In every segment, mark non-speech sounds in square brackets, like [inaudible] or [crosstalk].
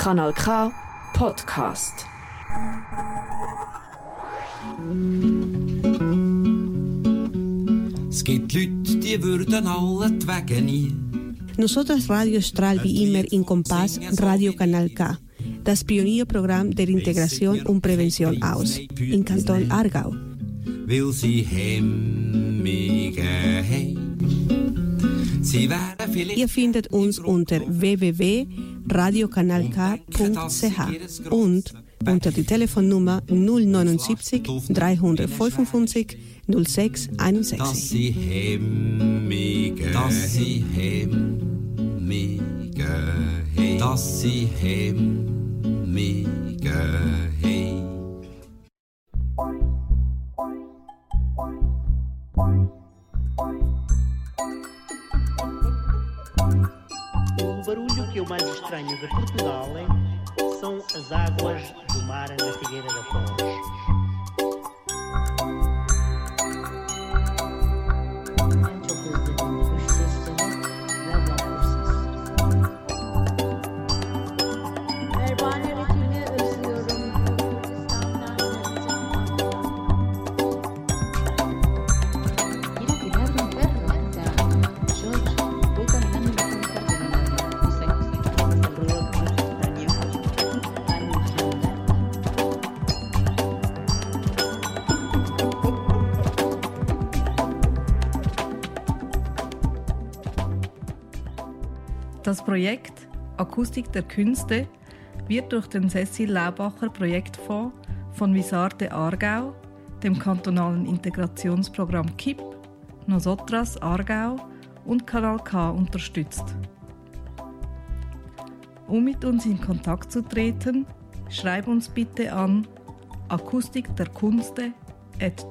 Kanal K Podcast. Es gibt Leute, die würden alle die Wege nie. Nosotras Radio strahlt wie immer in Kompass Radio Kanal K, das Pionierprogramm der Integration und Prävention aus, in Kanton Aargau. Weil sie hemmige. Sie Ihr findet uns unter www.radiokanalk.ch und unter die Telefonnummer 079 355 06 dass 61. sie hemmige dass sie hemmige dass sie hemmige que mais estranho de Portugal são as águas do mar na Figueira da Foz. Das Projekt Akustik der Künste wird durch den Cecil Laubacher Projektfonds von Visarte Aargau, dem kantonalen Integrationsprogramm KIP, Nosotras Aargau und Kanal K unterstützt. Um mit uns in Kontakt zu treten, schreib uns bitte an akustikderkunste at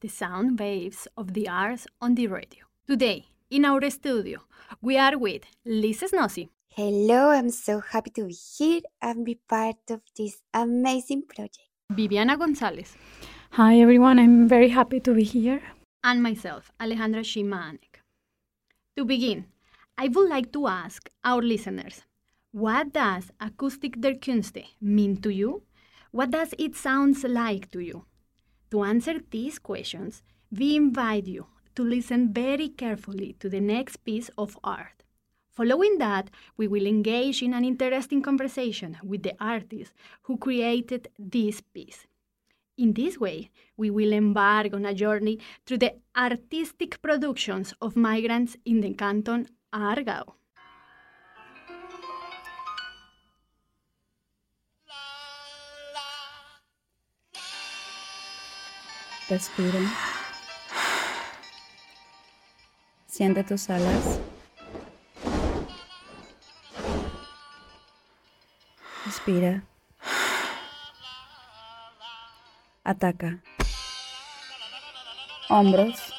the sound waves of the arts on the radio. Today, in our studio, we are with Lisa Snozzi, Hello, I'm so happy to be here and be part of this amazing project. Viviana Gonzalez, Hi everyone, I'm very happy to be here. and myself, Alejandra Simanek. To begin, I would like to ask our listeners, what does Akustik der Künste mean to you? What does it sound like to you? To answer these questions, we invite you to listen very carefully to the next piece of art. Following that, we will engage in an interesting conversation with the artist who created this piece. In this way, we will embark on a journey through the artistic productions of migrants in the canton Aargau. Respira. Siente tus alas. Respira. Ataca. Hombros.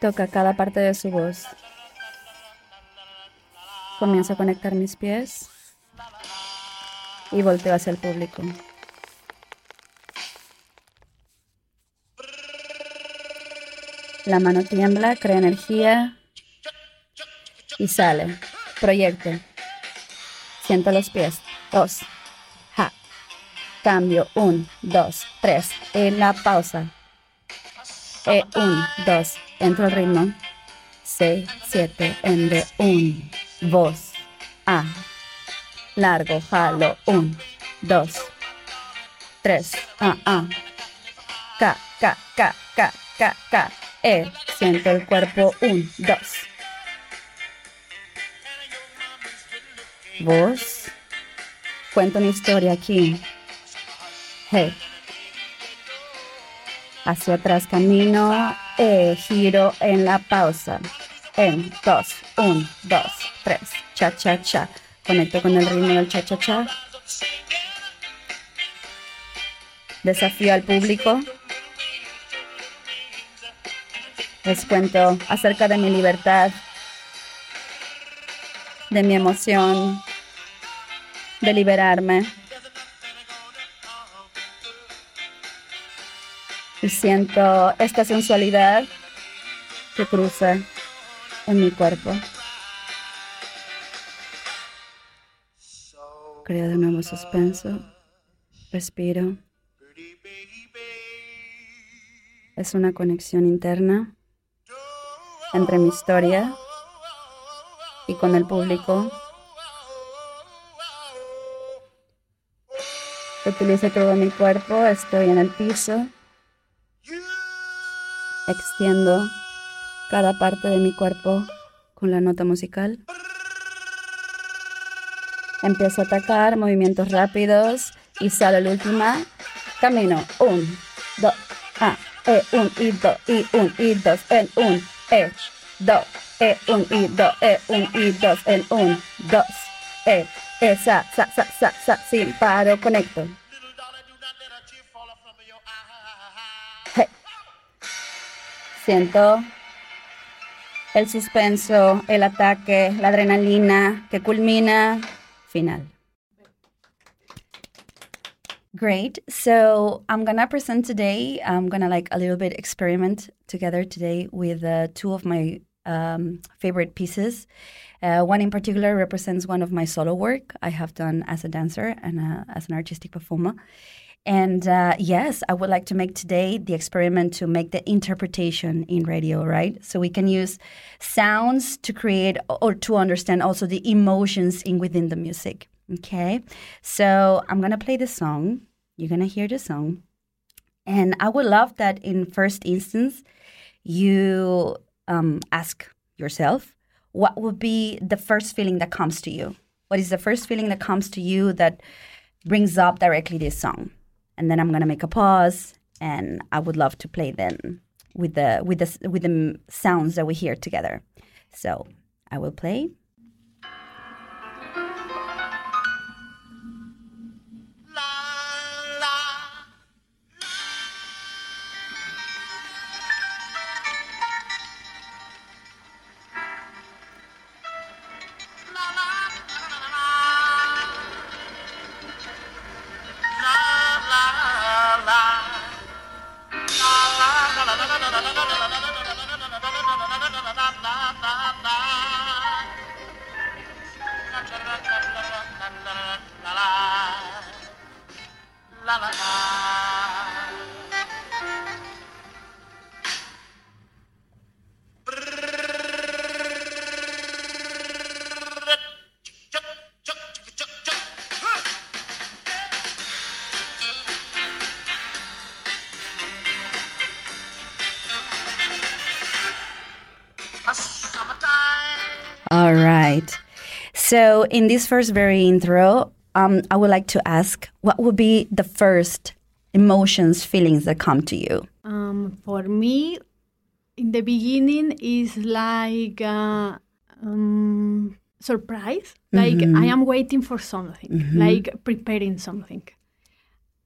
Toca cada parte de su voz. Comienzo a conectar mis pies y volteo hacia el público. La mano tiembla, crea energía y sale. Proyecto. Siento los pies. Dos. Ja. Cambio. Un, dos, tres. En la pausa. E un, dos. Entro el ritmo. Seis, siete. En de un. Voz. A. Largo. Jalo. Un, dos. Tres. A, A. K, K, K, K, K, K. E. Siento el cuerpo. Un, dos. Voz. Cuento una historia aquí. Hey. Hacia atrás camino, eh, giro en la pausa. En, dos, un, dos, tres, cha, cha, cha. Conecto con el ritmo del cha, cha, cha. Desafío al público. Les cuento acerca de mi libertad, de mi emoción, de liberarme. Y siento esta sensualidad que cruza en mi cuerpo. Creo de nuevo suspenso. Respiro. Es una conexión interna entre mi historia y con el público. Utilizo todo mi cuerpo, estoy en el piso. Extiendo cada parte de mi cuerpo con la nota musical. Empiezo a atacar movimientos rápidos y sale la última. Camino. Un, dos, ah, e, un, y dos, y un, y dos, en un, e, dos, e, un, y dos, e, un, y dos, en un, dos, e, e, sa, sa, sa, sa, sin paro, conecto. Siento el suspenso, el ataque, la adrenalina que culmina final. Great. So I'm gonna present today. I'm gonna like a little bit experiment together today with uh, two of my um, favorite pieces. Uh, one in particular represents one of my solo work I have done as a dancer and uh, as an artistic performer. And uh, yes, I would like to make today the experiment to make the interpretation in radio, right? So we can use sounds to create or to understand also the emotions in within the music. Okay, so I'm gonna play the song. You're gonna hear the song, and I would love that in first instance you um, ask yourself what would be the first feeling that comes to you. What is the first feeling that comes to you that brings up directly this song? And then I'm gonna make a pause, and I would love to play then with the with the with the sounds that we hear together. So I will play. In this first very intro, um, I would like to ask what would be the first emotions, feelings that come to you? Um, for me, in the beginning, is like uh, um, surprise. Like Mhm. I am waiting for something, Mhm. like preparing something,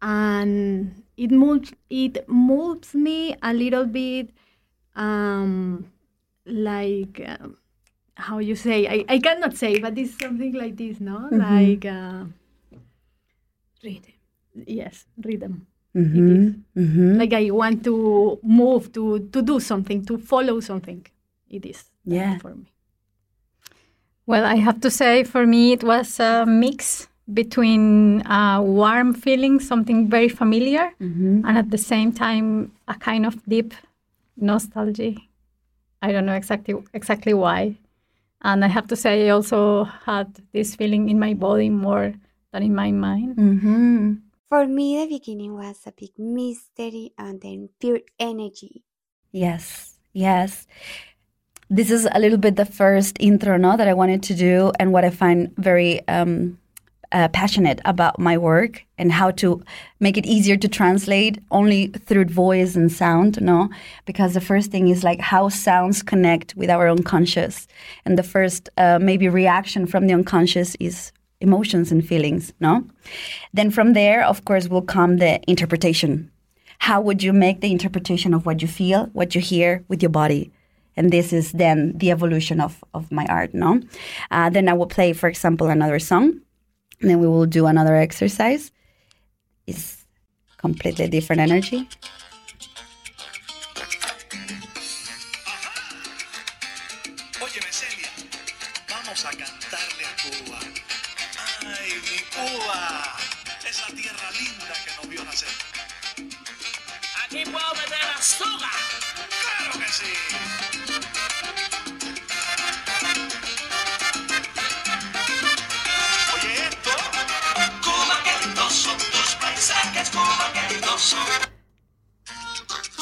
and it moves. It moves me a little bit, um, like. How you say I, I cannot say but it's something like this no Mhm. like uh, rhythm yes rhythm Mm-hmm. Mm-hmm. like I want to move to to do something to follow something it is Yeah. for me Well, I have to say, for me, it was a mix between a warm feeling, something very familiar, Mhm. and at the same time, a kind of deep nostalgia. I don't know exactly exactly why. And I have to say, I also had this feeling in my body more than in my mind. Mm-hmm. For me, the beginning was a big mystery and then pure energy. Yes, yes. This is a little bit the first intro no, that I wanted to do, and what I find very um, uh, passionate about my work and how to make it easier to translate only through voice and sound, no? Because the first thing is like how sounds connect with our unconscious. And the first uh, maybe reaction from the unconscious is emotions and feelings, no? Then from there, of course, will come the interpretation. How would you make the interpretation of what you feel, what you hear with your body? And this is then the evolution of, of my art, no? Uh, then I will play, for example, another song. Then we will do another exercise. It's completely different energy.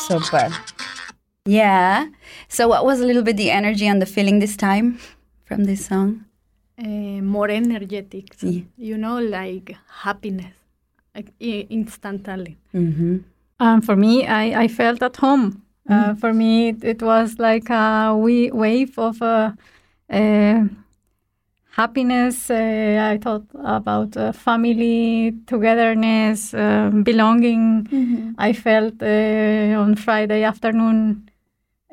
Super. Yeah. So, what was a little bit the energy and the feeling this time from this song? Uh, more energetic. so, Yeah. You know, like happiness, like i- instantly. Mm-hmm. Um, for me, I, I felt at home. Uh, for me, it, it was like a wee wave of uh, uh, happiness. Uh, I thought about uh, family, togetherness, uh, belonging. I felt uh, on Friday afternoon,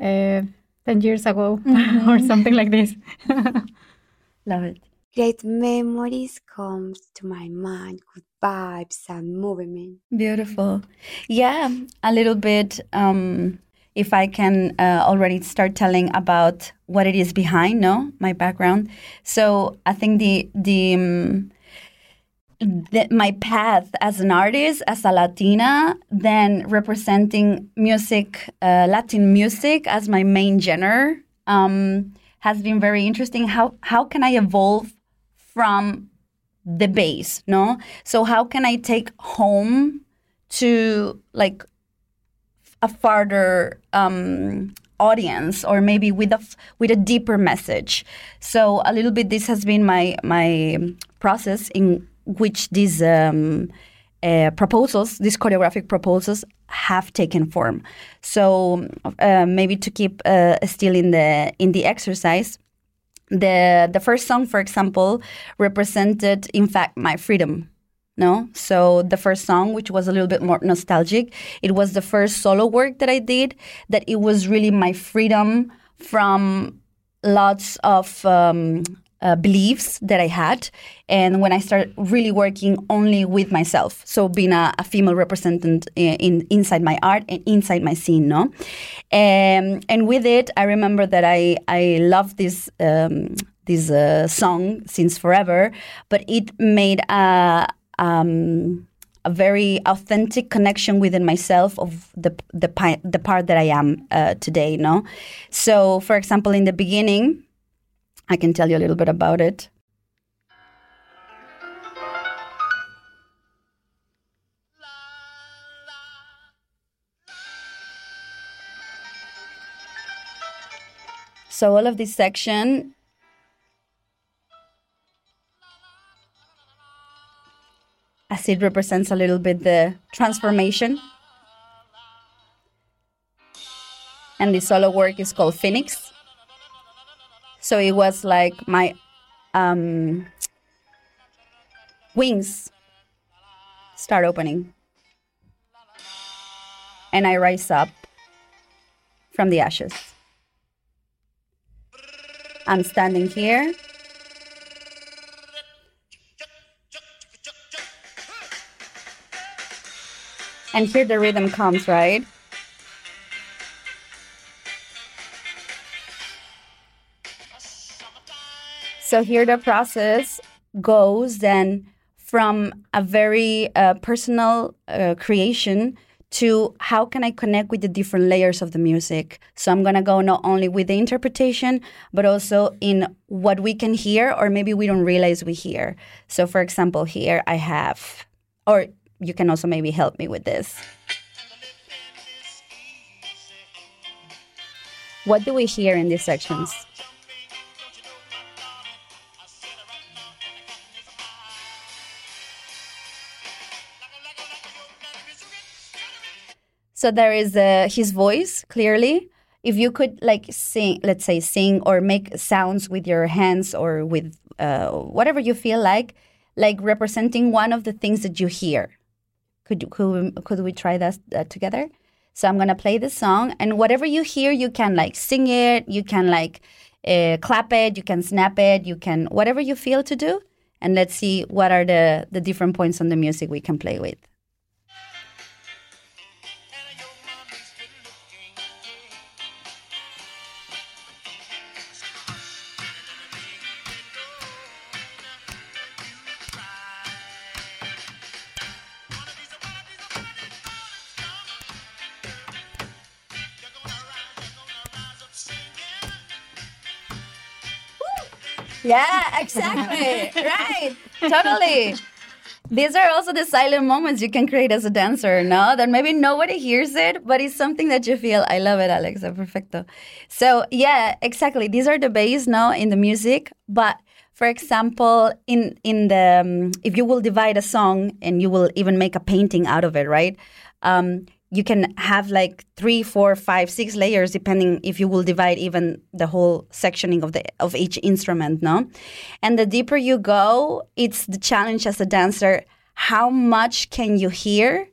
uh, 10 years ago, [laughs] or something like this. [laughs] Love it. Great memories comes to my mind, good vibes and movement. Beautiful. Yeah, a little bit. Um, if I can uh, already start telling about what it is behind, no, my background. So I think the the, um, the my path as an artist, as a Latina, then representing music, uh, Latin music as my main genre, um, has been very interesting. How how can I evolve from the base no so how can i take home to like a farther um, audience or maybe with a with a deeper message. So a little bit this has been my my process in which these um, uh, proposals these choreographic proposals have taken form. So uh, maybe to keep uh, still in the in the exercise the the first song for example represented in fact my freedom no? So the first song which was a little bit more nostalgic it was the first solo work that i did that it was really my freedom from lots of um, uh, beliefs that i had and when i started really working only with myself. So being a, a female representant in, in inside my art and inside my scene no? Um, and with it i remember that i i love this um, this uh, song since forever but it made a um, a very authentic connection within myself of the the, pi- the part that I am uh, today. No, so for example, in the beginning, I can tell you a little bit about it. So all of this section as it represents a little bit the transformation. And the solo work is called Phoenix. So it was like my um, wings start opening. And I rise up from the ashes. I'm standing here. And here the rhythm comes, right? So here the process goes then from a very uh, personal uh, creation to how can I connect with the different layers of the music. So I'm gonna go not only with the interpretation, but also in what we can hear or maybe we don't realize we hear. So for example, here I have, or you can also maybe help me with this. What do we hear in these sections? So there is uh, his voice clearly. If you could like sing, let's say sing or make sounds with your hands or with uh, whatever you feel like, like representing one of the things that you hear. Could could we, could we try that uh, together? So I'm gonna play the song, and whatever you hear, you can like sing it, you can like uh, clap it, you can snap it, you can whatever you feel to do, and let's see what are the the different points on the music we can play with. Yeah, exactly. right. Totally. These are also the silent moments you can create as a dancer, no? That maybe nobody hears it, but it's something that you feel. I love it, Alexa. Perfecto. So, yeah, exactly. These are the bass, no, in the music. But for example, in in the um, if you will divide a song and you will even make a painting out of it, right? Um, you can have like three, four, five, six layers, depending if you will divide even the whole sectioning of the of each instrument, no? And the deeper you go, it's the challenge as a dancer. How much can you hear?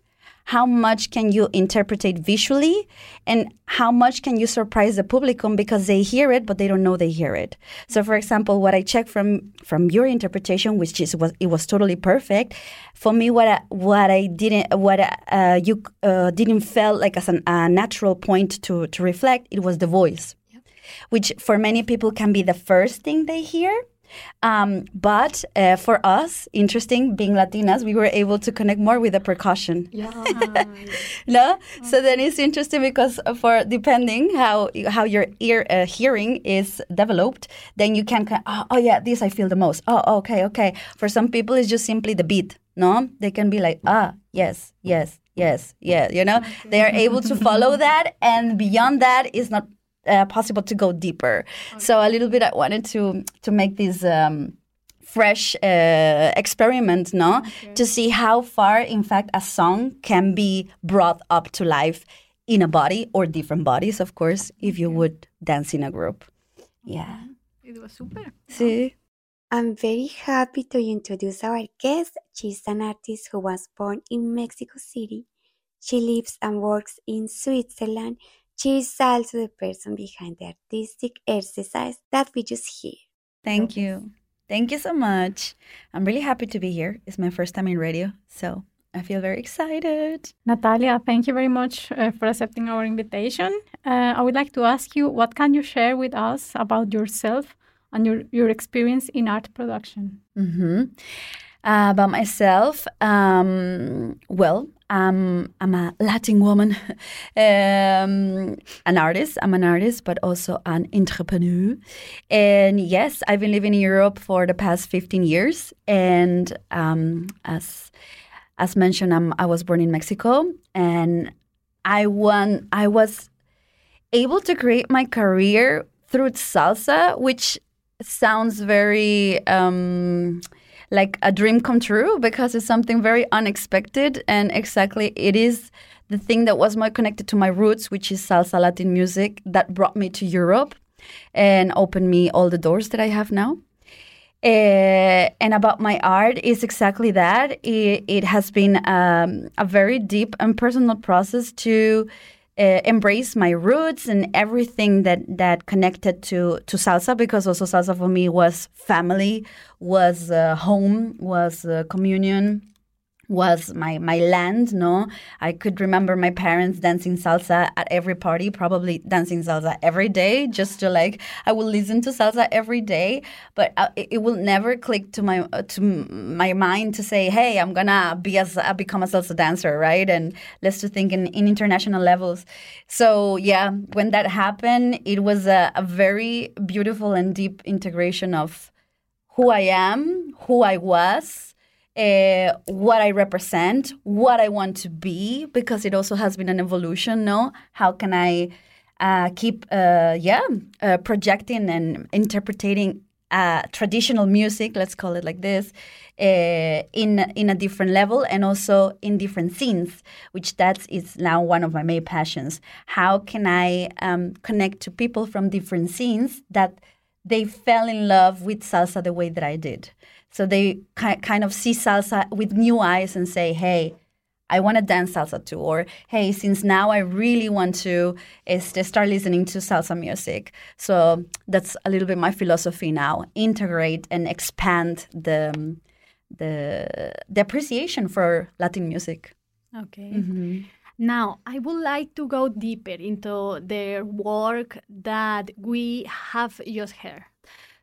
How much can you interpret it visually? And how much can you surprise the publicum because they hear it, but they don't know they hear it. So, for example, what I checked from from your interpretation, which is was it was totally perfect. For me, what I, what I didn't what uh, you uh, didn't feel like as an, a natural point to to reflect, it was the voice, which for many people can be the first thing they hear. Um, but uh, for us, interesting being Latinas, we were able to connect more with the percussion. Yeah. [laughs] no, so then it's interesting because for depending how how your ear uh, hearing is developed, then you can oh, oh yeah, this I feel the most. Oh okay okay. For some people, it's just simply the beat. No, they can be like ah yes yes yes yeah. You know, they are able to follow that, and beyond that is not uh, possible to go deeper. So a little bit, I wanted to to make this um, fresh uh, experiment, no, to see how far, in fact, a song can be brought up to life in a body or different bodies, of course, if you would dance in a group. Yeah. It was super. See. I'm very happy to introduce our guest. She's an artist who was born in Mexico City. She lives and works in Switzerland. She is also the person behind the artistic exercise that we just hear. Thank you. Thank you so much. I'm really happy to be here. It's my first time in radio, so I feel very excited. Natalia, thank you very much uh, for accepting our invitation. Uh, I would like to ask you, what can you share with us about yourself and your, your experience in art production? hmm Uh, about myself, um, well, I'm a Latin woman, [laughs] um, an artist. I'm an artist, but also an entrepreneur. And yes, I've been living in Europe for the past 15 years. And um, as as mentioned, I'm, I was born in Mexico, and I won. I was able to create my career through salsa, which sounds very um, like a dream come true because it's something very unexpected and exactly it is the thing that was more connected to my roots which is salsa latin music that brought me to europe and opened me all the doors that i have now. Uh, and about my art is exactly that. It, it has been um, a very deep and personal process to uh, embrace my roots and everything that that connected to to salsa because also salsa for me was family was uh, home was uh, communion was my my land no? I could remember my parents dancing salsa at every party probably dancing salsa every day just to like i will listen to salsa every day but uh, it, will never click to my uh, to my mind to say hey i'm gonna be as uh, become a salsa dancer right? And let's to think in, in international levels. So yeah when that happened it was a, a very beautiful and deep integration of who i am who i was uh, what I represent, what I want to be, because it also has been an evolution. No, how can I uh, keep, uh, yeah, uh, projecting and interpreting uh, traditional music, let's call it like this, uh, in in a different level and also in different scenes, which that is now one of my main passions. How can I um, connect to people from different scenes that they fell in love with salsa the way that I did? So they ki- kind of see salsa with new eyes and say, "Hey." I want to dance salsa too, or hey, since now I really want to is to start listening to salsa music. So that's a little bit my philosophy now: integrate and expand the the the appreciation for Latin music. Okay. Mhm. Now, I would like to go deeper into the work that we have just heard.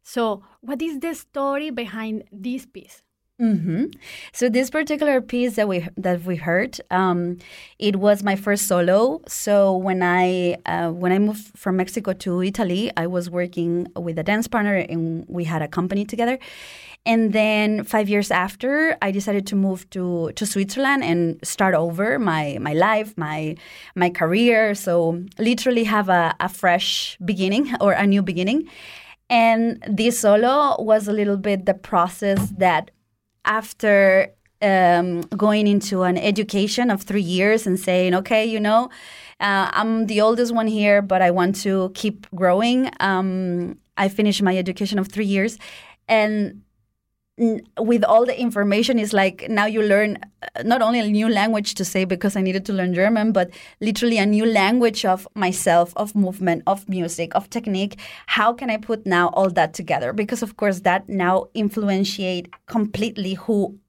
So, what is the story behind this piece? hmm So this particular piece that we that we heard, um, it was my first solo. So when I uh, when I moved from Mexico to Italy, I was working with a dance partner, and we had a company together. And then five years after, I decided to move to to Switzerland and start over my my life, my my career. So literally have a, a fresh beginning or a new beginning. And this solo was a little bit the process that after um, going into an education of three years and saying, okay, you know, uh, I'm the oldest one here, but I want to keep growing. Um, I finished my education of three years. And with all the information is like now you learn uh, not only a new language to say because I needed to learn German, but literally a new language of myself, of movement, of music, of technique. How can I put now all that together? Because of course that now influentiate completely who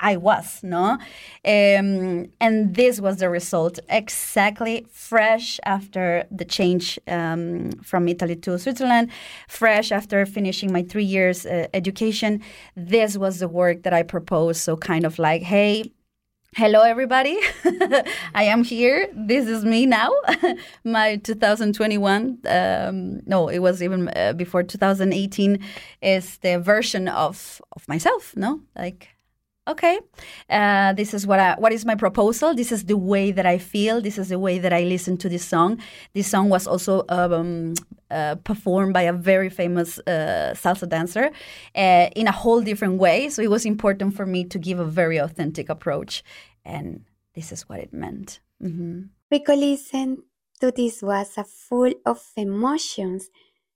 I was, no? Um, and this was the result, exactly fresh after the change um, from Italy to Switzerland, fresh after finishing my three years uh, education. This was the work that I proposed. So, kind of like, hey, Hello, everybody. [laughs] I am here. This is me now. [laughs] My 2021, um, no, it was even uh, before 2018, is the version of, of myself, no? Like, okay, uh, this is what I, what is my proposal. This is the way that I feel. This is the way that I listen to this song. This song was also um, uh, performed by a very famous uh, salsa dancer uh, in a whole different way. So it was important for me to give a very authentic approach, and this is what it meant. hmm We could listen to this was a full of emotions.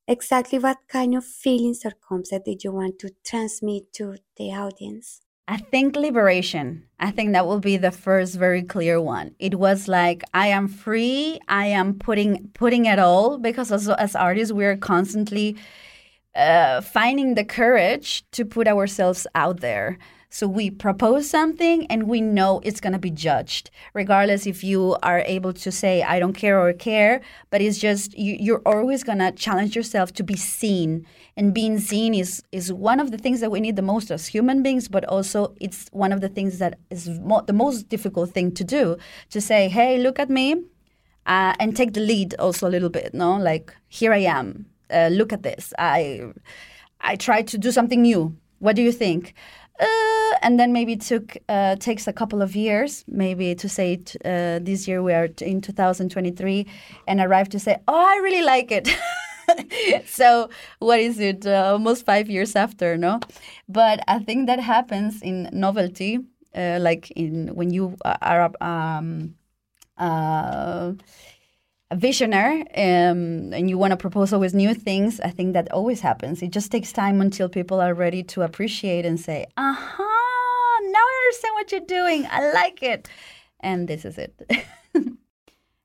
Exactly what kind of feelings or concept did you want to transmit to the audience? I think liberation. I think that will be the first very clear one. It was like I am free. I am putting putting it all because as as artists we are constantly uh, finding the courage to put ourselves out there. So we propose something and we know it's going to be judged, regardless if you are able to say, I don't care or care, but it's just you, you're always going to challenge yourself to be seen. And being seen is, is one of the things that we need the most as human beings, but also it's one of the things that is mo- the most difficult thing to do to say, hey, look at me. Uh, and take the lead also a little bit, no? Like, here I am. Uh, look at this. I, I tried to do something new. What do you think? Uh, and then maybe it took uh, takes a couple of years, maybe to say uh, this year we are in 2023, and arrive to say, oh, I really like it. [laughs] so what is it? Uh, almost five years after, no? But I think that happens in novelty, uh, like in when you are um, uh, a visionary um, and you want to propose always new things, I think that always happens. It just takes time until people are ready to appreciate and say, aha, now I understand what you're doing. I like it. And this is it. Uh,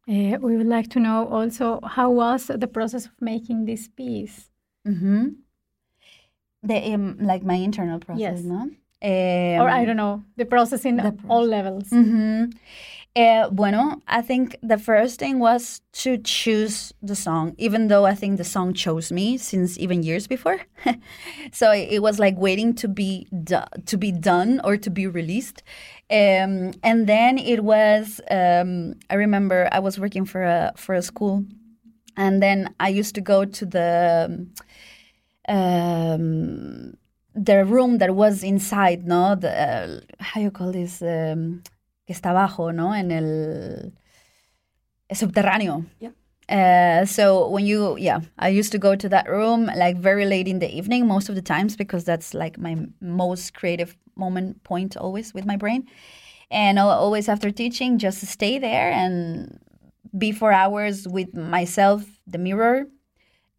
[laughs] we would like to know also how was the process of making this piece? mm-hmm. The, um, like my internal process, Yes. no? or I Um, don't know, the process in all levels. hmm Uh, bueno, I think the first thing was to choose the song, even though I think the song chose me since even years before. [laughs] so it, was like waiting to be do- to be done or to be released. Um, and then it was. Um, I remember I was working for a for a school, and then I used to go to the. Um, the room that was inside, no, the uh, how you call this, um, que está abajo, no, en el subterráneo. Uh, so when you, yeah, I used to go to that room like very late in the evening most of the times because that's like my most creative moment point always with my brain. And always after teaching, just stay there and be for hours with myself, the mirror,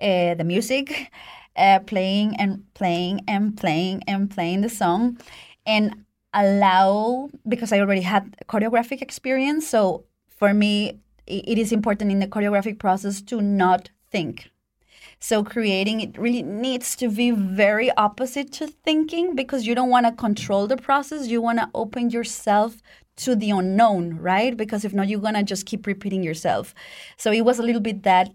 uh, the music, uh, playing and playing and playing and playing the song, and allow because I already had choreographic experience. So for me, it is important in the choreographic process to not think. So creating it really needs to be very opposite to thinking because you don't want to control the process. You want to open yourself to the unknown, right? Because if not, you're gonna just keep repeating yourself. So it was a little bit that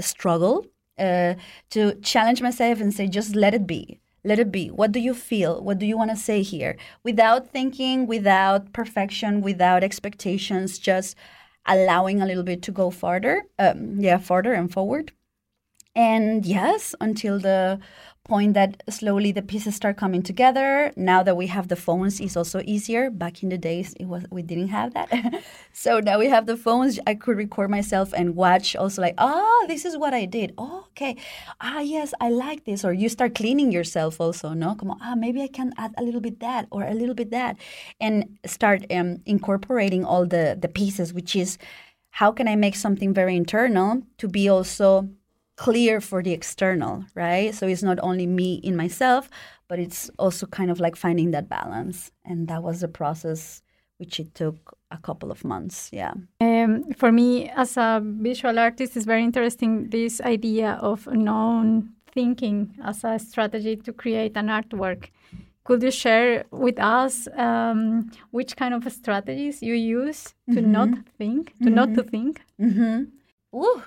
struggle uh, to challenge myself and say, just let it be. Let it be. What do you feel? What do you want to say here? Without thinking, without perfection, without expectations, just allowing a little bit to go farther. Um, yeah, farther and forward. And yes, until the point that slowly the pieces start coming together. Now that we have the phones, it's also easier. Back in the days, it was we didn't have that. [laughs] so now we have the phones. I could record myself and watch. Also, like, ah, this is what I did. Oh, okay. Ah, yes, I like this. Or you start cleaning yourself. Also, no, come on. Ah, maybe I can add a little bit that or a little bit that, and start um, incorporating all the the pieces, which is how can I make something very internal to be also clear for the external, right? So it's not only me in myself, but it's also kind of like finding that balance. And that was a process which it took a couple of months. Yeah. Um, for me, as a visual artist, it's very interesting this idea of non thinking as a strategy to create an artwork. Could you share with us um, which kind of strategies you use to Mhm. not think, to not to think? Mm-hmm. Ooh.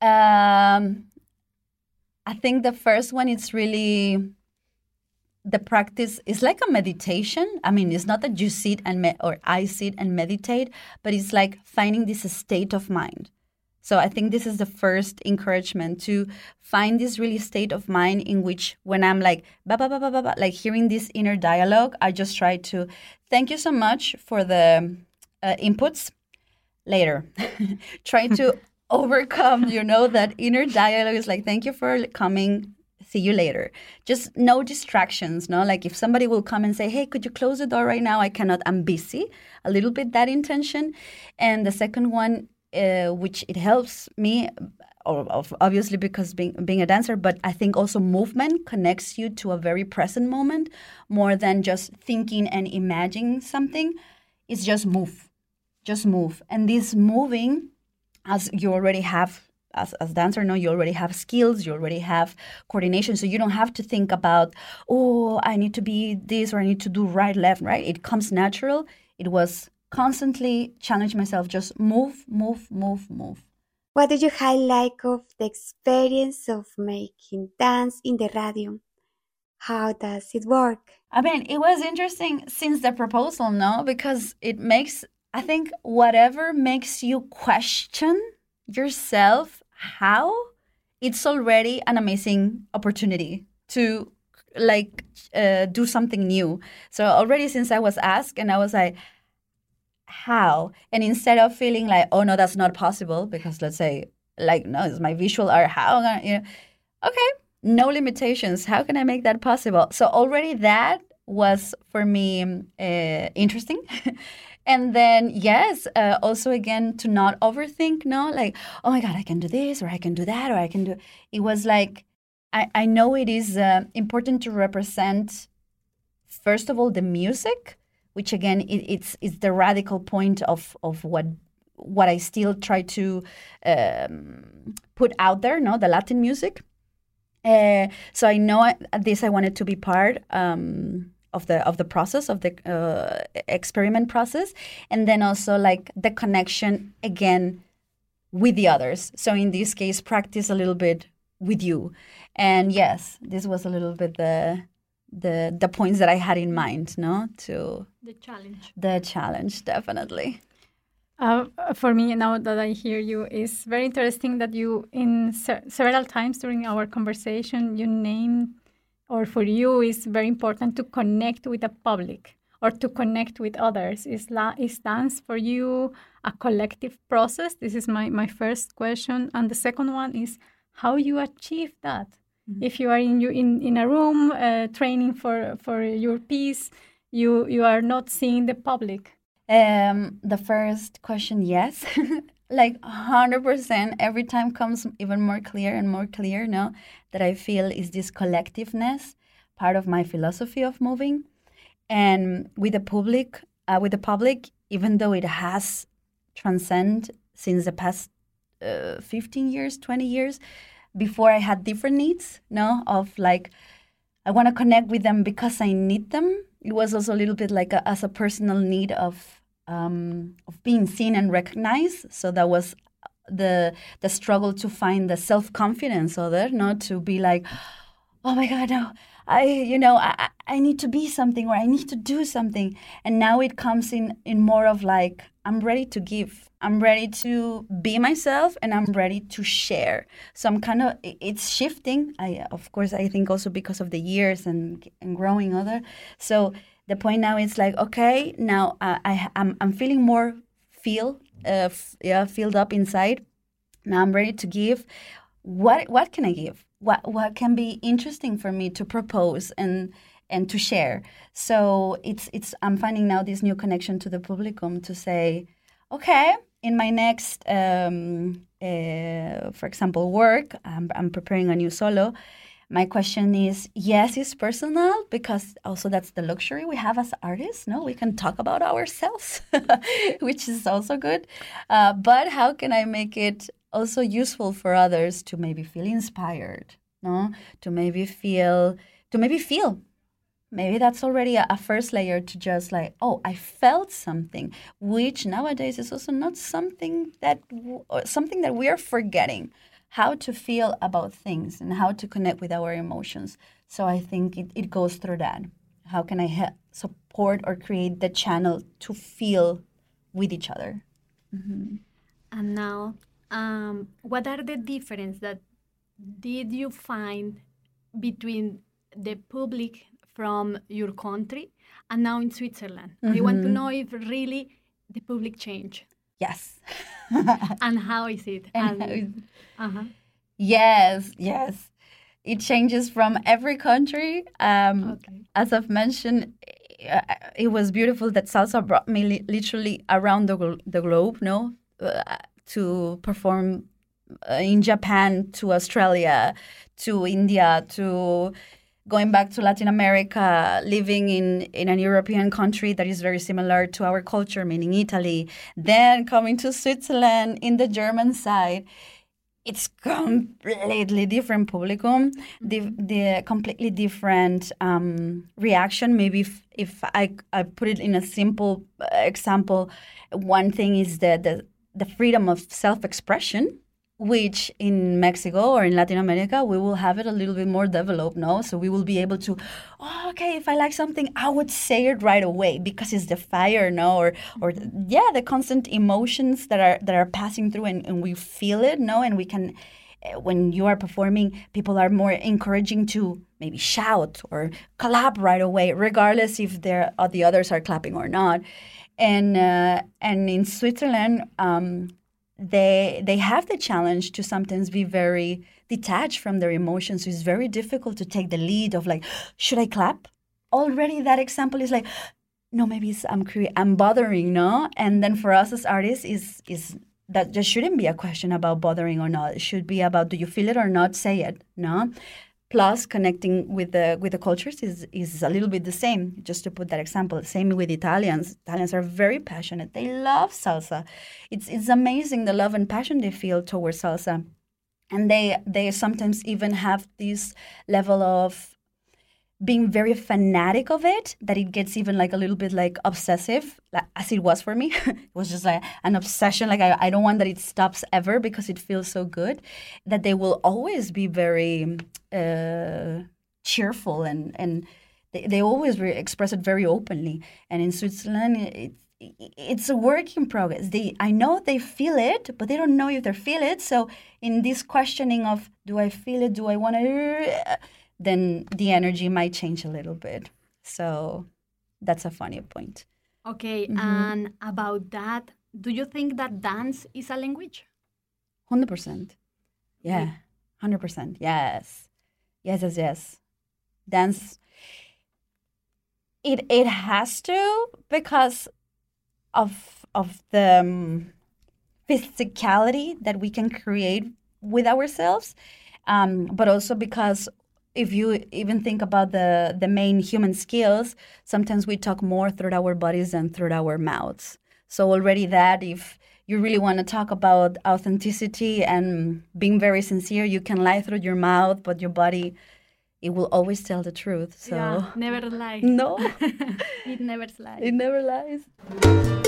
Um, I think the first one is really the practice is like a meditation. I mean, it's not that you sit and me- or I sit and meditate, but it's like finding this state of mind. So I think this is the first encouragement to find this really state of mind in which when I'm like ba ba ba ba ba, like hearing this inner dialogue, I just try to thank you so much for the uh, inputs later. [laughs] try to [laughs] overcome, you know, that inner dialogue is like, thank you for coming. See you later. Just no distractions, no? Like if somebody will come and say, hey, could you close the door right now? I cannot, I'm busy. A little bit that intention. And the second one, uh, which it helps me, or obviously because being, being a dancer, but I think also movement connects you to a very present moment more than just thinking and imagining something. It's just move just move and this moving as you already have as, as dancer no you already have skills you already have coordination so you don't have to think about oh i need to be this or i need to do right left right it comes natural it was constantly challenge myself just move move move move What do you highlight of the experience of making dance in the radio? How does it work? I mean, it was interesting since the proposal, no? Because it makes, I think, whatever makes you question yourself how, it's already an amazing opportunity to like uh, do something new. So already since I was asked, and I was like, how? And instead of feeling like, oh no, that's not possible, because let's say, like, no, it's my visual art, how? am I gonna-" You know, okay, no limitations. How can I make that possible? So already that was for me uh, interesting. [laughs] and then yes, uh, also again to not overthink. No, like oh my god, I can do this or I can do that or I can do. It was like I I know it is uh, important to represent first of all the music, which again it, it's it's the radical point of of what what I still try to um, put out there. No, the Latin music. Uh, so I know I, this. I wanted to be part um, of the of the process of the uh, experiment process, and then also like the connection again with the others. So in this case, practice a little bit with you, and yes, this was a little bit the the the points that I had in mind. No, to The challenge. the challenge definitely. Uh, for me, now that I hear you, is very interesting that you, in se- several times during our conversation, you name, or for you, is very important to connect with the public or to connect with others? Is, la- is dance for you a collective process? This is my, my first question. And the second one is how you achieve that. If you are in, you, in, in a room uh, training for, for your piece, you, you are not seeing the public. Um, the first question, yes. [laughs] like 100% every time comes even more clear and more clear now that I feel is this collectiveness part of my philosophy of moving. And with the public, uh, with the public, even though it has transcend since the past uh, 15 years, 20 years, before I had different needs, no, of like, I want to connect with them because I need them. It was also a little bit like a, as a personal need of um, of being seen and recognized. So that was the the struggle to find the self confidence other, not to be like, oh my god, no, I you know I I need to be something or I need to do something. And now it comes in in more of like I'm ready to give. I'm ready to be myself and I'm ready to share. So I'm kind of it's shifting. I of course I think also because of the years and and growing other. So the point now is like okay now uh, I I'm I'm feeling more feel uh, f- yeah filled up inside. Now I'm ready to give. What what can I give? What what can be interesting for me to propose and and to share. So it's it's I'm finding now this new connection to the publicum to say, okay, in my next, um, uh, for example, work, I'm, I'm preparing a new solo. My question is, yes, it's personal because also that's the luxury we have as artists. No, we can talk about ourselves, [laughs] which is also good. Uh, but how can I make it also useful for others to maybe feel inspired? No, to maybe feel to maybe feel maybe that's already a, a, first layer to just like oh i felt something which nowadays is also not something that something that we are forgetting how to feel about things and how to connect with our emotions so i think it, it goes through that how can i help support or create the channel to feel with each other mm-hmm. and now um, what are the difference that did you find between the public from your country and now in Switzerland. Mm-hmm. I want to know if really the public change. Yes. [laughs] [laughs] and how is it? And, and uh-huh. Yes, yes. It changes from every country. Um, okay. As I've mentioned, it was beautiful that salsa brought me li- literally around the, glo- the globe, no, uh, to perform uh, in Japan, to Australia, to India, to going back to Latin America, living in, in an European country that is very similar to our culture, meaning Italy, then coming to Switzerland in the German side, it's completely different publicum, the, the completely different um, reaction. Maybe if, if I, I put it in a simple uh, example, one thing is the, the, the freedom of self-expression which in Mexico or in Latin America, we will have it a little bit more developed, no? So we will be able to, oh, okay, if I like something, I would say it right away because it's the fire, no? Or, or yeah, the constant emotions that are that are passing through and, and we feel it, no? And we can, eh, when you are performing, people are more encouraging to maybe shout or clap right away, regardless if they're, uh, the others are clapping or not. And uh, and in Switzerland, um, they they have the challenge to sometimes be very detached from their emotions. So it's very difficult to take the lead of like, should I clap? Already that example is like, no, maybe I'm cre- I'm bothering, no. And then for us as artists, is is that just shouldn't be a question about bothering or not. It should be about do you feel it or not? Say it, no plus connecting with the with the cultures is is a little bit the same. Just to put that example same with italians. Italians are very passionate. They love salsa. It's it's amazing the love and passion they feel towards salsa. And they they sometimes even have this level of being very fanatic of it that it gets even like a little bit like obsessive like, as it was for me. [laughs] It was just like an obsession. Like I, I don't want that it stops ever because it feels so good. That they will always be very uh, cheerful and and they, they always re- express it very openly. And in switzerland it, it's a work in progress. They i know they feel it but they don't know if they feel it. So in this questioning of do i feel it? Do i want to then the energy might change a little bit. So that's a funny point. Okay, Mhm. and about that, do you think that dance is a language? Hundred percent. Yeah, hundred percent. Yes, yes, yes, yes. Dance. It it has to because of of the um, physicality that we can create with ourselves, um, but also because if you even think about the the main human skills, sometimes we talk more through our bodies than through our mouths. So already that if you really want to talk about authenticity and being very sincere, you can lie through your mouth, but your body it will always tell the truth. So Yeah, never lie. [laughs] No. [laughs] it never lies. it never lies.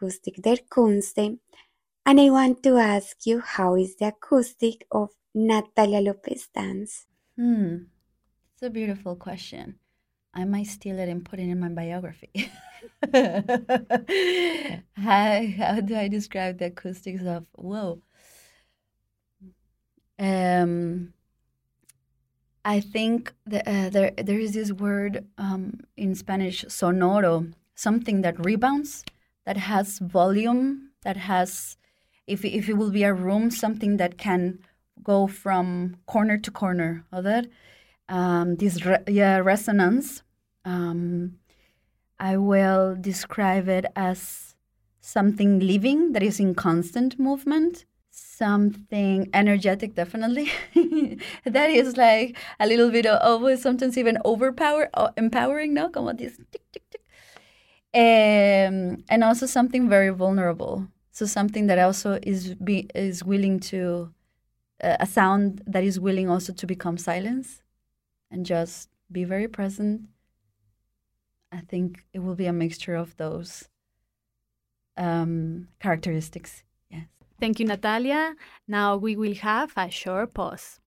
Akustik der Künste, and I want to ask you how is the acoustic of Natalia Lopez dance? Hmm. It's a beautiful question. I might steal it and put it in my biography. [laughs] how, how do I describe the acoustics of whoa? Um, I think the, uh, there there is this word um, in Spanish, sonoro, something that rebounds, that has volume, that has, if if it will be a room, something that can go from corner to corner other. Um, this re- yeah resonance. Um, I will describe it as something living that is in constant movement something energetic definitely [laughs] that is like a little bit of always sometimes even overpower uh, empowering no como this. Um, and also something very vulnerable so something that also is be is willing to uh, a sound that is willing also to become silence and just be very present i think it will be a mixture of those um, characteristics Yes. Thank you, Natalia. Now we will have a short pause.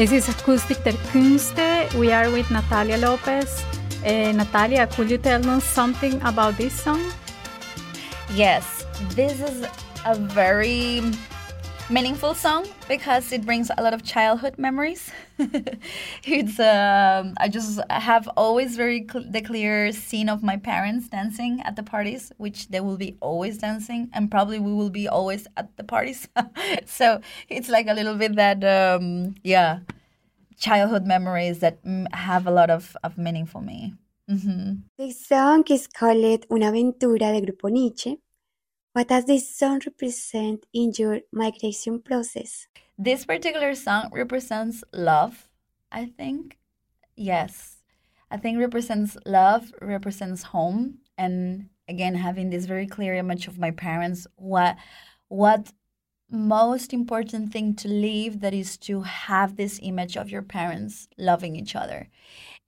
This is Akustik der Künste. We are with Natalia Lopez. Uh, Natalia, could you tell us something about this song? Yes, this is a very meaningful song because it brings a lot of childhood memories. [laughs] it's um, I just have always very cl- the clear scene of my parents dancing at the parties, which they will be always dancing, and probably we will be always at the parties. [laughs] so it's like a little bit that um, yeah, childhood memories that mm, have a lot of, of meaning for me. hmm This song is called Una aventura de Grupo Niche. What does this song represent in your migration process? This particular song represents love, I think. Yes. I think represents love, represents home and again having this very clear image of my parents what what most important thing to live that is to have this image of your parents loving each other.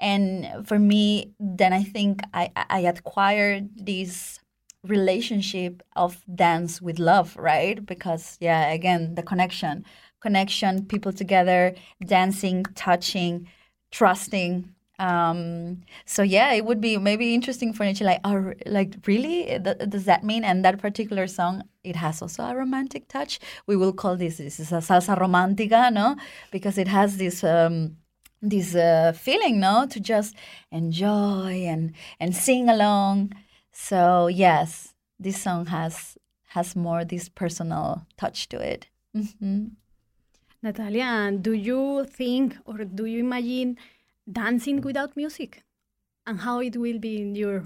And for me, then I think I, I acquired this relationship of dance with love, right? Because yeah, again, the connection, connection, people together, dancing, touching, trusting. Um, so yeah, it would be maybe interesting for Nietzsche, like, oh, like really, Th- does that mean? And that particular song, it has also a romantic touch. We will call this this is a salsa romantica, no? Because it has this. Um, this uh, feeling no to just enjoy and and sing along so yes this song has has more this personal touch to it hmm Natalia, do you think or do you imagine dancing without music? And how it will be in your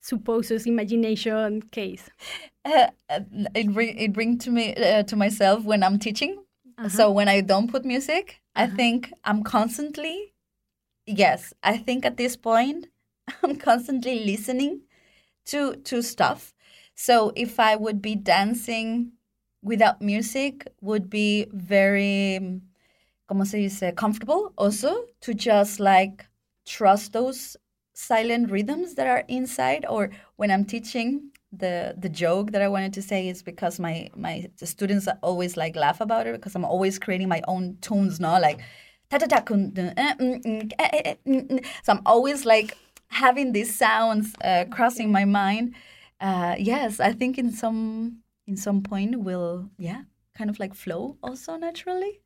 supposed imagination case? Uh, it bring it bring to me uh, to myself when i'm teaching so when i don't put music i think i'm constantly yes i think at this point [laughs] i'm constantly listening to to stuff so if i would be dancing without music would be very como se dice comfortable. Also to just like trust those silent rhythms that are inside or when i'm teaching the the joke that i wanted to say is because my my students always like laugh about it because i'm always creating my own tunes no? Like ta eh, mm, mm, eh, eh, eh, mm. so i'm always like having these sounds uh, crossing my mind. Uh, yes i think in some in some point will yeah kind of like flow also naturally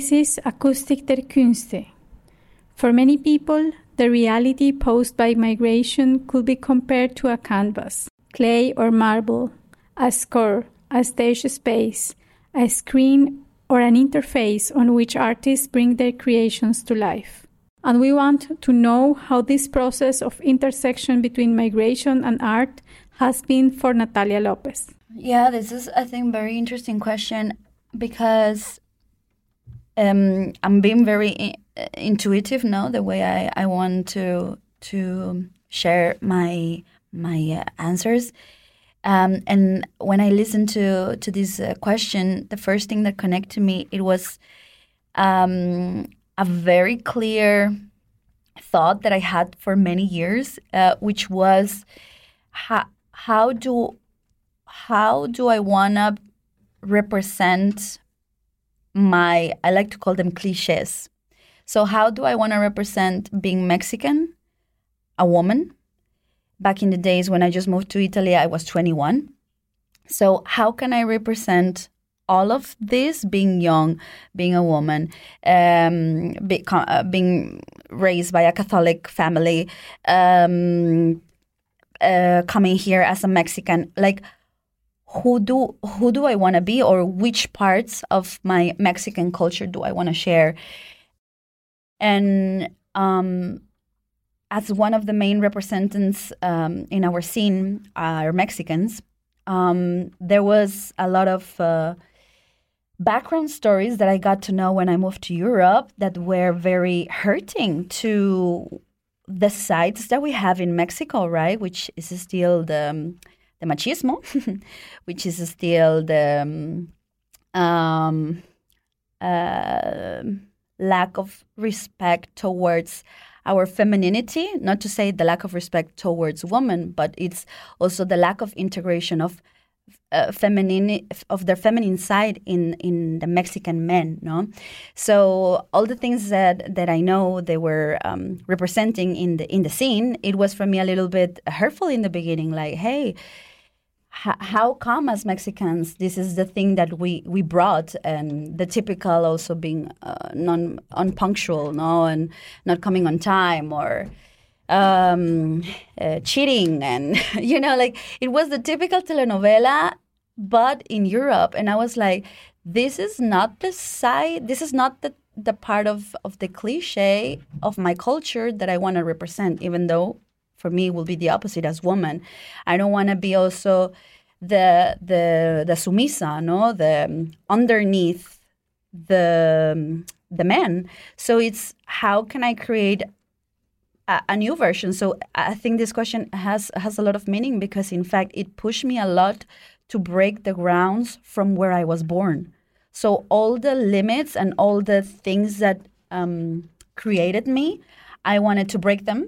Is Akustik der Künste. For many people, the reality posed by migration could be compared to a canvas, clay or marble, a score, a stage space, a screen, or an interface on which artists bring their creations to life. And we want to know how this process of intersection between migration and art has been for Natalia Lopez. Yeah, this is, I think, very interesting question because um, I'm being very i- intuitive now. The way I, I want to to share my my uh, answers, um, and when I listened to to this uh, question, the first thing that connected me it was um, a very clear thought that I had for many years, uh, which was how how do how do I wanna represent my I like to call them cliches. So how do I want to represent being Mexican, a woman? Back in the days when I just moved to Italy, I was 21. So how can I represent all of this being young, being a woman, um, be, uh, being raised by a Catholic family, um, uh, coming here as a Mexican, like who do who do I want to be, or which parts of my Mexican culture do I want to share? And um, as one of the main representatives um, in our scene are Mexicans, um, there was a lot of uh, background stories that I got to know when I moved to Europe that were very hurting to the sites that we have in Mexico, right? Which is still the um, the machismo, [laughs] which is still the um, um, uh, lack of respect towards our femininity. Not to say the lack of respect towards women, but it's also the lack of integration of uh, feminine of their feminine side in in the Mexican men, no. So all the things that that I know they were um, representing in the in the scene, it was for me a little bit hurtful in the beginning. Like, hey, how come as Mexicans this is the thing that we we brought, and the typical also being uh, non unpunctual, no, and not coming on time or um, uh, cheating and [laughs] you know like it was the typical telenovela but in europe. And i was like this is not the side this is not the the part of of the cliche of my culture that i want to represent even though for me will be the opposite as woman i don't want to be also the the the sumisa no the um, underneath the um, the men so it's how can i create a, a new version. So I think this question has has a lot of meaning because in fact it pushed me a lot to break the grounds from where I was born. So all the limits and all the things that um, created me, I wanted to break them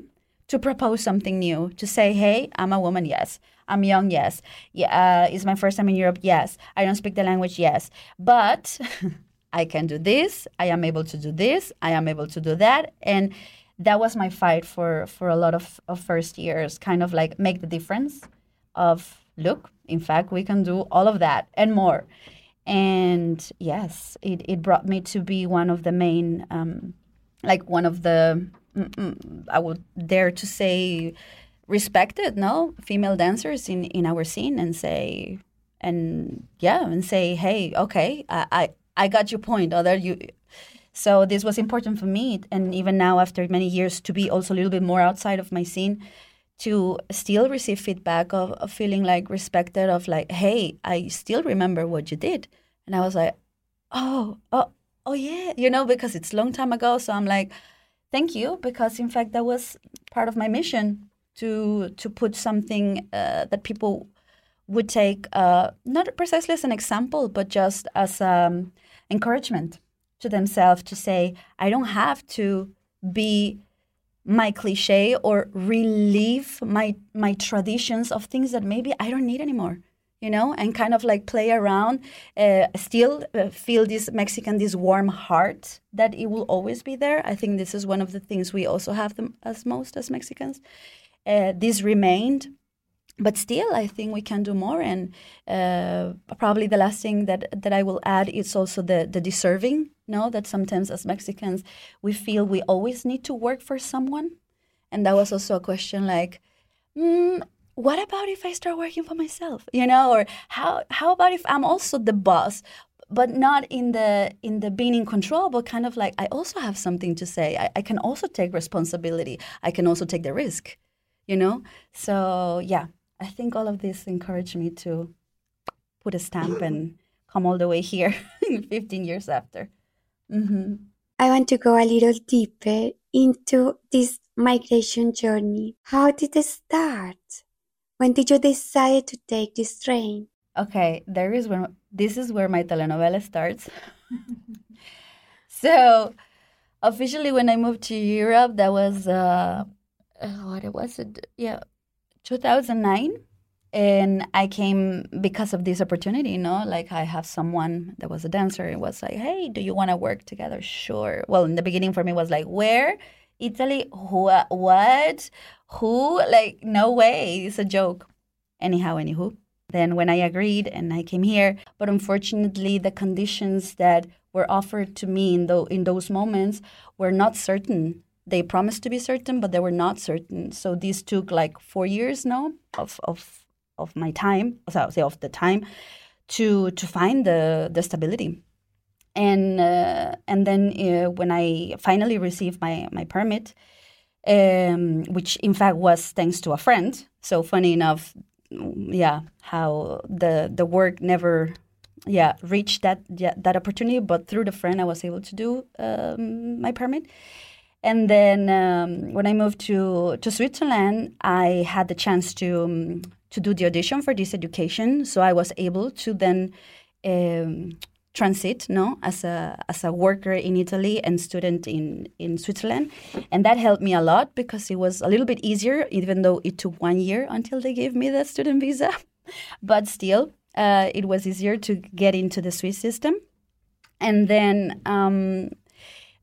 to propose something new. To say, hey, I'm a woman, yes. I'm young, yes. Yeah, uh, it's my first time in Europe, yes. I don't speak the language, yes. But [laughs] I can do this. I am able to do this. I am able to do that, and that was my fight for for a lot of, of first years kind of like make the difference of look in fact we can do all of that and more and yes it, it brought me to be one of the main um, like one of the i would dare to say respected no female dancers in in our scene and say and yeah and say hey okay i i, I got your point other you so this was important for me, and even now, after many years, to be also a little bit more outside of my scene, to still receive feedback of, of feeling like respected, of like, hey, I still remember what you did, and I was like, oh, oh, oh yeah, you know, because it's long time ago. So I'm like, thank you, because in fact that was part of my mission to to put something uh, that people would take uh, not precisely as an example, but just as um, encouragement to themselves to say, I don't have to be my cliche or relive my my traditions of things that maybe I don't need anymore, you know, and kind of like play around, uh, still uh, feel this Mexican, this warm heart that it will always be there. I think this is one of the things we also have as most as Mexicans. Uh, this remained, but still, I think we can do more. And uh, probably the last thing that that I will add is also the the deserving. No, that sometimes as Mexicans we feel we always need to work for someone, and that was also a question like. Mm, what about if I start working for myself? You know, or how how about if I'm also the boss, but not in the in the being in control, but kind of like I also have something to say. I, I can also take responsibility. I can also take the risk. You know? So yeah, I think all of this encouraged me to put a stamp and come all the way here [laughs] 15 years after. hmm I want to go a little deeper into this migration journey. How did it start? When did you decide to take this train? Okay, there is when this is where my telenovela starts. [laughs] so, officially, when I moved to Europe, that was uh, uh, what was it? Yeah, 2009, and I came because of this opportunity. You know, like I have someone that was a dancer. It was like, hey, do you want to work together? Sure. Well, in the beginning, for me, was like, where? Italy? Who? What? Who? Like, no way. It's a joke. Anyhow, anywho. Then when I agreed and I came here, but unfortunately the conditions that were offered to me in, tho- in those moments were not certain. They promised to be certain, but they were not certain. So this took like four years now of of of my time, so say of the time, to to find the the stability. And uh, and then uh, when I finally received my my permit, um, which in fact was thanks to a friend. So funny enough, yeah, how the the work never, yeah, reached that yeah, that opportunity. But through the friend, I was able to do um, my permit. And then um, when I moved to to Switzerland, I had the chance to um, to do the audition for this education. So I was able to then. Transit no as a as a worker in Italy and student in in Switzerland and that helped me a lot because it was a little bit easier even though it took one year until they gave me the student visa [laughs] but still uh, it was easier to get into the Swiss system and then um,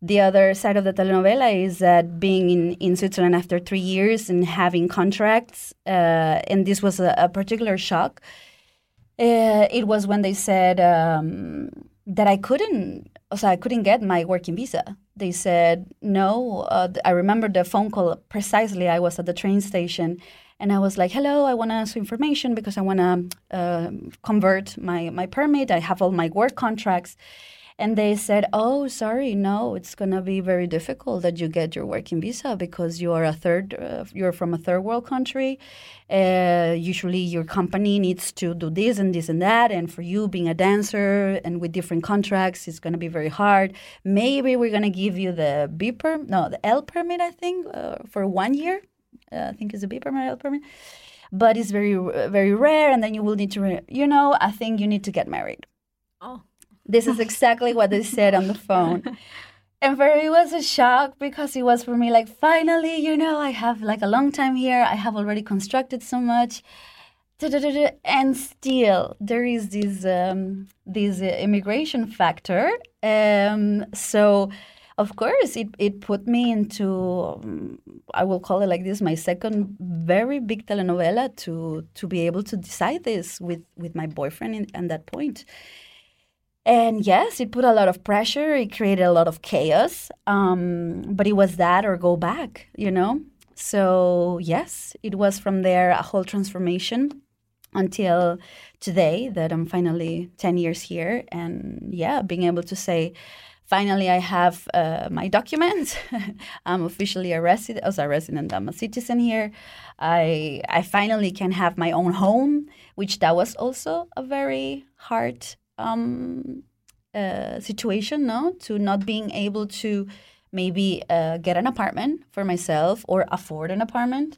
the other side of the telenovela is that being in, in Switzerland after three years and having contracts, uh, and this was a, a particular shock. Uh, it was when they said um, that I couldn't, so I couldn't get my working visa. They said no. Uh, I remember the phone call precisely. I was at the train station, and I was like, "Hello, I want to ask information because I want to uh, convert my my permit. I have all my work contracts." And they said, "Oh, sorry, no, it's gonna be very difficult that you get your working visa because you are a third, uh, you're from a third world country. Uh, usually, your company needs to do this and this and that, and for you being a dancer and with different contracts, it's gonna be very hard. Maybe we're gonna give you the B permit, no, the L permit, I think, uh, for one year. Uh, I think it's a B permit, L permit." But it's very, very rare, and then you will need to, you know, I think you need to get married. Oh. This is [laughs] exactly what they said on the phone. And for me, it was a shock because it was for me like, finally, you know, I have like a long time here. I have already constructed so much. And still, there is this um, this uh, immigration factor. Um, so, of course, it, it put me into, um, I will call it like this, my second very big telenovela to to be able to decide this with, with my boyfriend in, at that point. And yes, it put a lot of pressure. It created a lot of chaos. Um, but it was that or go back, you know? So, yes, it was from there a whole transformation until today that I'm finally 10 years here. And yeah, being able to say, finally, I have uh, my documents. [laughs] I'm officially a resident, as a resident, I'm a citizen here. I, I finally can have my own home, which that was also a very hard um, uh, situation, no, to not being able to maybe uh, get an apartment for myself or afford an apartment.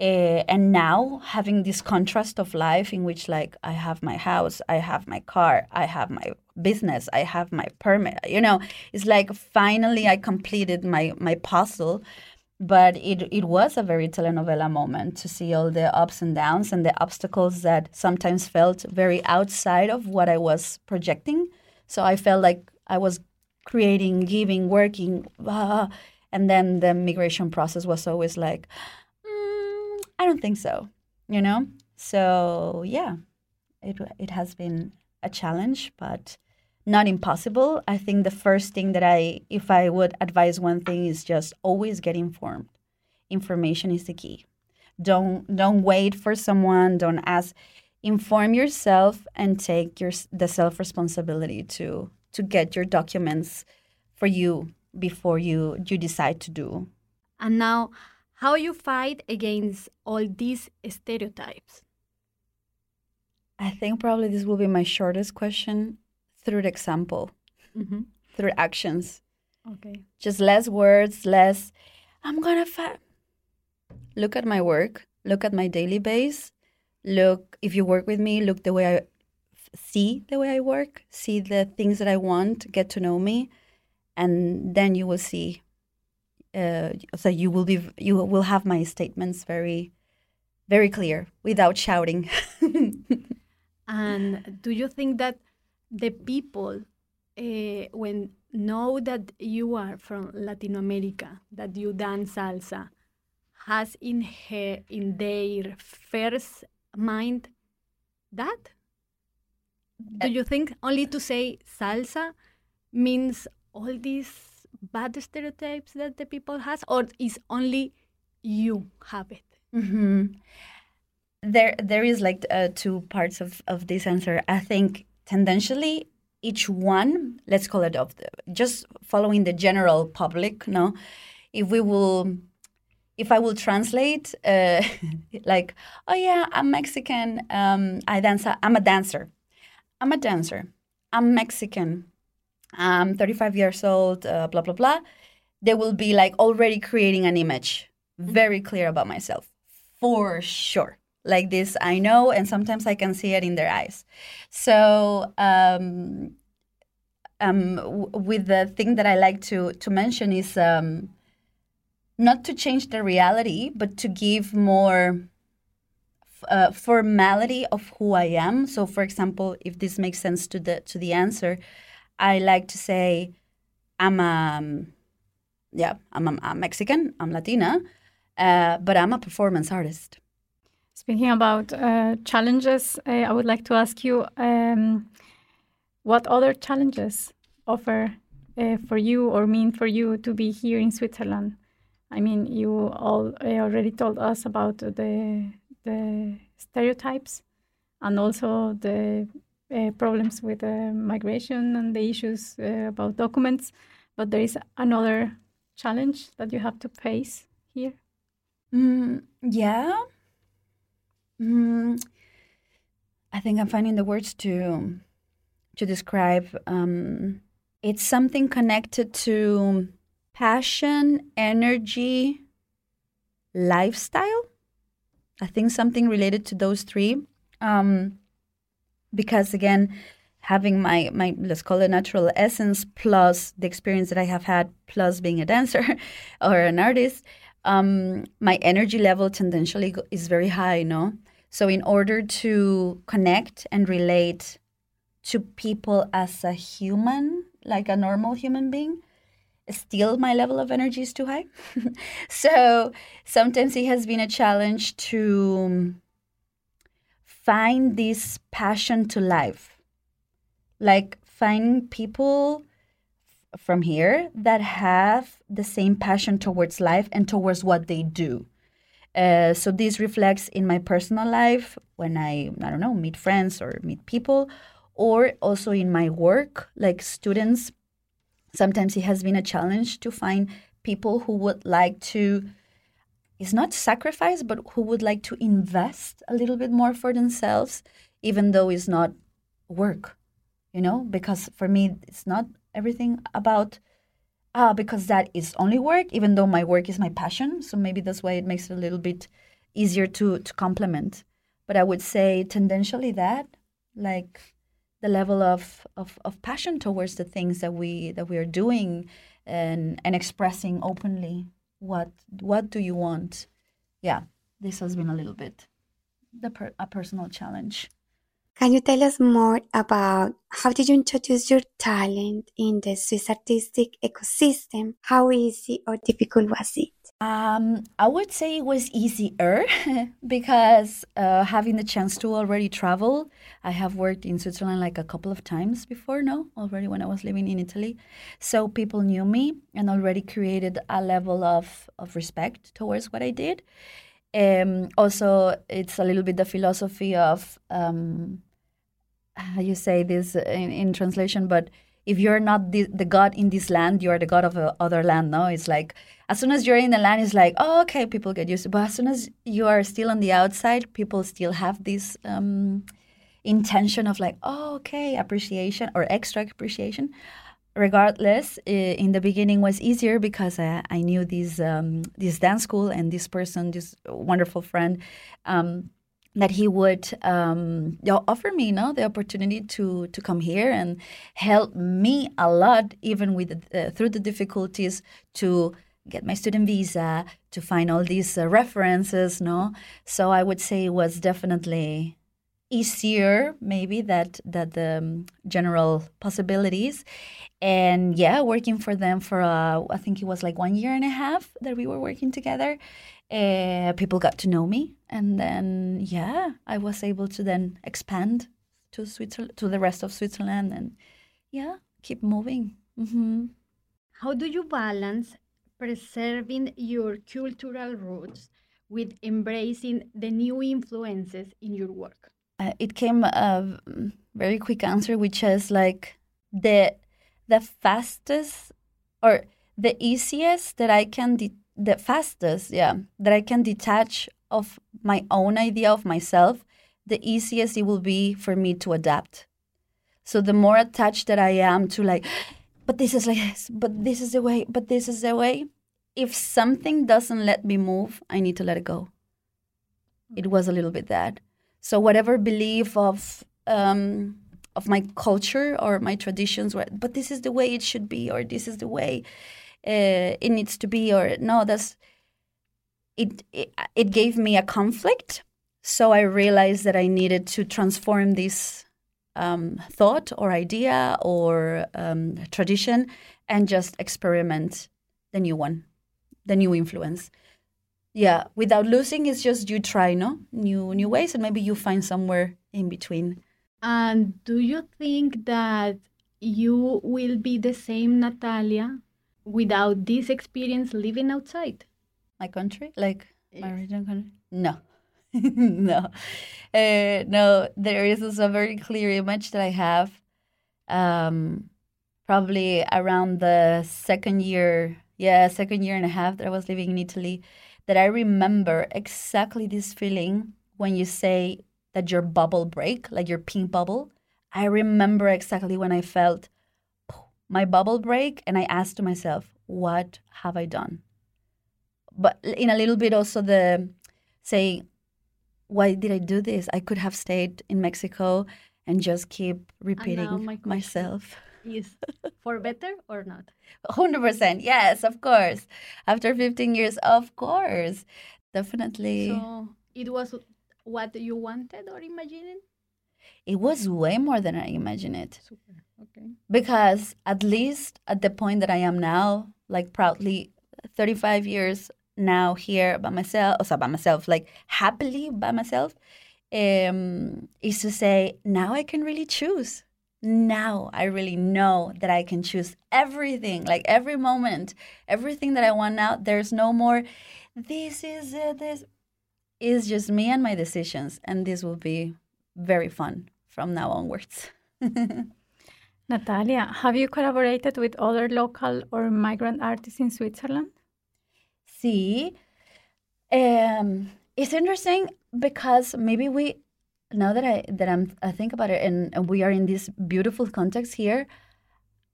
Uh, and now having this contrast of life in which like i have my house i have my car i have my business i have my permit you know it's like finally i completed my my puzzle but it, it was a very telenovela moment to see all the ups and downs and the obstacles that sometimes felt very outside of what I was projecting. So I felt like I was creating, giving, working, ah, and then the migration process was always like, "Mm, I don't think so, you know. So yeah, it it has been a challenge, but not impossible. I think the first thing that I, if I would advise one thing, is just always get informed. Information is the key. Don't don't wait for someone. Don't ask. Inform yourself and take your the self responsibility to to get your documents for you before you you decide to do. And now, how you fight against all these stereotypes? I think probably this will be my shortest question through the example, Mhm. through actions. Okay. Just less words, less. I'm gonna fight. Look at my work. Look at my daily base. Look, if you work with me, look the way I see the way I work, see the things that I want, get to know me, and then you will see. Uh, so you will be, you will have my statements very, very clear without shouting. [laughs] And do you think that the people, uh, when know that you are from Latin America, that you dance salsa, has in her in their first mind that? Do you think only to say salsa means all these bad stereotypes that the people has, or is only you have it? hmm There, there is like uh, two parts of, of this answer. I think tendentially, each one, let's call it of the, just following the general public. No, if we will, if I will translate, uh, [laughs] like, oh yeah, I'm Mexican. Um, I dance. I'm a dancer. I'm a dancer. I'm Mexican. I'm 35 years old. Uh, blah blah blah. They will be like already creating an image, very clear about myself, for sure like this i know and sometimes i can see it in their eyes. So um, um, w- with the thing that i like to to mention is um, not to change the reality but to give more uh, formality of who i am. So for example if this makes sense to the to the answer i like to say i'm a um, yeah i'm a, I'm mexican i'm latina uh, but i'm a performance artist Speaking about uh, challenges, uh, I would like to ask you um, what other challenges offer uh, for you or mean for you to be here in Switzerland? I mean, you all uh, already told us about the the stereotypes and also the uh, problems with migration and the issues uh, about documents. But there is another challenge that you have to face here. Mm, yeah. Mm, I think I'm finding the words to to describe. Um, it's something connected to passion, energy, lifestyle. I think something related to those three. Um, because again, having my my let's call it natural essence plus the experience that I have had plus being a dancer [laughs] or an artist, um, my energy level tendentially is very high. No, so in order to connect and relate to people as a human, like a normal human being, still my level of energy is too high. [laughs] so sometimes it has been a challenge to find this passion to life like finding people from here that have the same passion towards life and towards what they do. Uh, so this reflects in my personal life when i i don't know meet friends or meet people or also in my work like students. Sometimes it has been a challenge to find people who would like to It's not sacrifice but who would like to invest a little bit more for themselves even though it's not work you know because for me it's not everything about ah because that is only work even though my work is my passion. So maybe that's why it makes it a little bit easier to to complement. But i would say tendentially that like the level of, of, of passion towards the things that we that we are doing and and expressing openly what what do you want? Yeah this has been a little bit the per, a personal challenge Can you tell us more about how did you introduce your talent in the Swiss artistic ecosystem? How easy or difficult was it? Um, I would say it was easier [laughs] because uh, having the chance to already travel, I have worked in Switzerland like a couple of times before, no, already when I was living in Italy. So people knew me and already created a level of, of respect towards what I did. Um, also, it's a little bit the philosophy of um, how you say this in, in translation, but if you're not the, the god in this land, you're the god of a other land. No, it's like as soon as you're in the land, it's like oh, okay, people get used to. But as soon as you are still on the outside, people still have this um, intention of like oh, okay, appreciation or extra appreciation. Regardless, in the beginning was easier because I, I knew this um, this dance school and this person, this wonderful friend. Um, that he would um, offer me, you know, the opportunity to to come here and help me a lot, even with uh, through the difficulties to get my student visa, to find all these uh, references, no. So I would say it was definitely easier, maybe that that the um, general possibilities, and yeah, working for them for uh, I think it was like one year and a half that we were working together. Uh, people got to know me, and then yeah, I was able to then expand to Switzerland, to the rest of Switzerland, and yeah, keep moving. hmm How do you balance preserving your cultural roots with embracing the new influences in your work? Uh, it came a very quick answer, which is like the the fastest or the easiest that I can de- the fastest, yeah, that I can detach of my own idea of myself. The easiest it will be for me to adapt. So the more attached that I am to like, [gasps] but this is like this, but this is the way, but this is the way. If something doesn't let me move, I need to let it go. It was a little bit that. So whatever belief of um, of my culture or my traditions, were, but this is the way it should be, or this is the way uh, it needs to be, or no, that's it, it. It gave me a conflict. So I realized that I needed to transform this um, thought or idea or um, tradition and just experiment the new one, the new influence. Yeah, without losing, it's just you try, no, new new ways, and maybe you find somewhere in between. And do you think that you will be the same Natalia without this experience living outside? My country, like my original country? No, [laughs] no, uh, no. There is also a very clear image that I have. Um, probably around the second year, yeah, second year and a half that I was living in Italy, that I remember exactly this feeling when you say that your bubble break, like your pink bubble. I remember exactly when I felt my bubble break, and I asked to myself, "What have I done?" But in a little bit also the saying, "Why did I do this? I could have stayed in Mexico and just keep repeating myself." Is for better or not? 100%. Yes, of course. After 15 years, of course. Definitely. So it was what you wanted or imagined? it was way more than I imagined it. Super. Okay. Because at least at the point that I am now, like proudly 35 years now here by myself, also by myself, like happily by myself, um, is to say, now I can really choose. Now I really know that I can choose everything, like every moment, everything that I want now. There's no more, this is it, this is just me and my decisions. And this will be very fun from now onwards. [laughs] Natalia, have you collaborated with other local or migrant artists in Switzerland? See, um, it's interesting because maybe we, now that I that I'm I think about it, and, we are in this beautiful context here.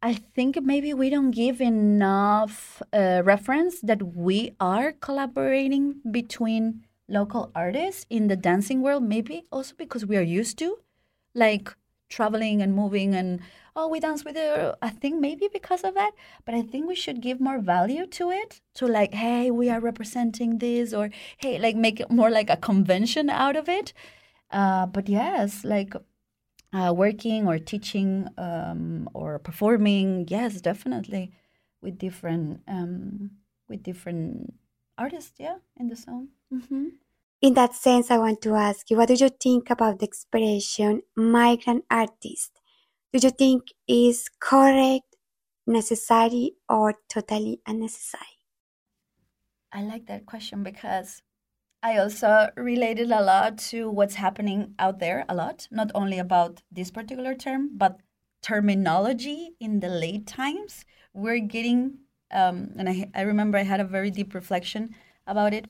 I think maybe we don't give enough uh, reference that we are collaborating between local artists in the dancing world. Maybe also because we are used to, like traveling and moving and oh we dance with her i think maybe because of that but i think we should give more value to it to like hey we are representing this or hey like make it more like a convention out of it uh, but yes like uh, working or teaching um, or performing yes definitely with different um, with different artist, yeah, in the song. hmm In that sense, I want to ask you, what do you think about the expression migrant artist? Do you think is correct, necessary, or totally unnecessary? I like that question because I also related a lot to what's happening out there a lot, not only about this particular term, but terminology in the late times. We're getting, um, and I, I remember I had a very deep reflection about it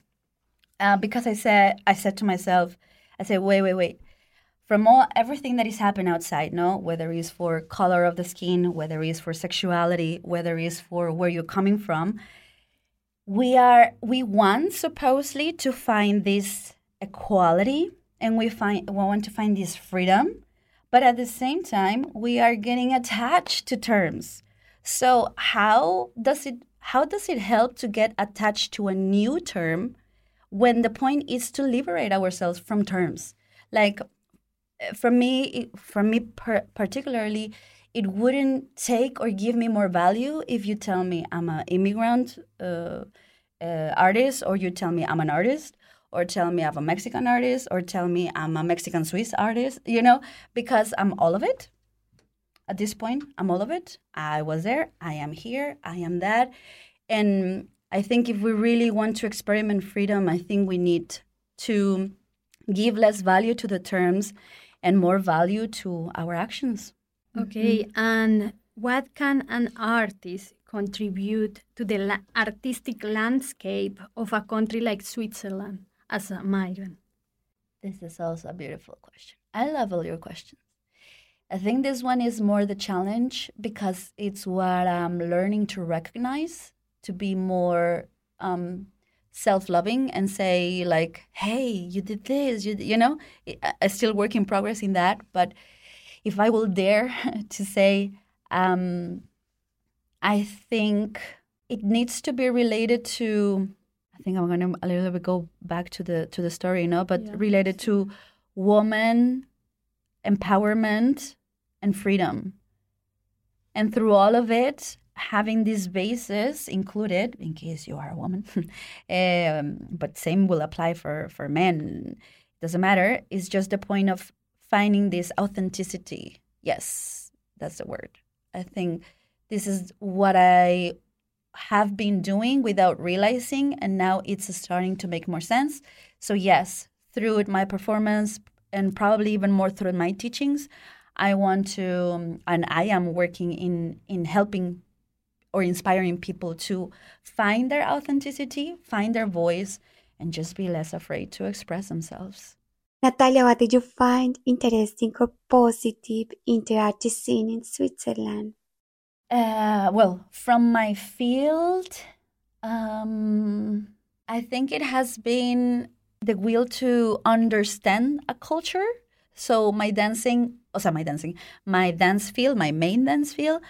uh, because I said, I said to myself, I said, wait, wait, wait. From all everything that is happening outside, no, whether it's for color of the skin, whether it's for sexuality, whether it's for where you're coming from, we are we want supposedly to find this equality and we find we want to find this freedom but at the same time we are getting attached to terms. So how does it how does it help to get attached to a new term when the point is to liberate ourselves from terms? Like uh, for me for me per- particularly it wouldn't take or give me more value if you tell me i'm an immigrant uh, uh, artist or you tell me i'm an artist or tell me i'm a mexican artist or tell me i'm a mexican swiss artist you know because i'm all of it. At this point i'm all of it. I was there. I am here. I am that. And i think if we really want to experiment freedom i think we need to give less value to the terms and more value to our actions Okay, and what can an artist contribute to the la- artistic landscape of a country like Switzerland as a migrant? This is also a beautiful question. I love all your questions. I think this one is more the challenge because it's what I'm learning to recognize, to be more um, self-loving and say like, "Hey, you did this," you, you know. I, I still work in progress in that, but if I will dare [laughs] to say, um, I think it needs to be related to. I think I'm gonna a little bit go back to the to the story, you know, but related to woman empowerment and freedom. And through all of it, having these bases included, in case you are a woman, [laughs] um, but same will apply for for men. Doesn't matter. It's just the point of finding this authenticity. Yes, that's the word. I think this is what I have been doing without realizing, and now it's starting to make more sense. So, yes, through my performance and probably even more through my teachings, I want to, and I am working in, in helping or inspiring people to find their authenticity, find their voice, and just be less afraid to express themselves. Natalia, what did you find interesting or positive in the art scene in Switzerland? Uh, well, from my field, um, I think it has been the will to understand a culture. So my dancing, oh, sorry, my dancing, my dance field, my main dance field,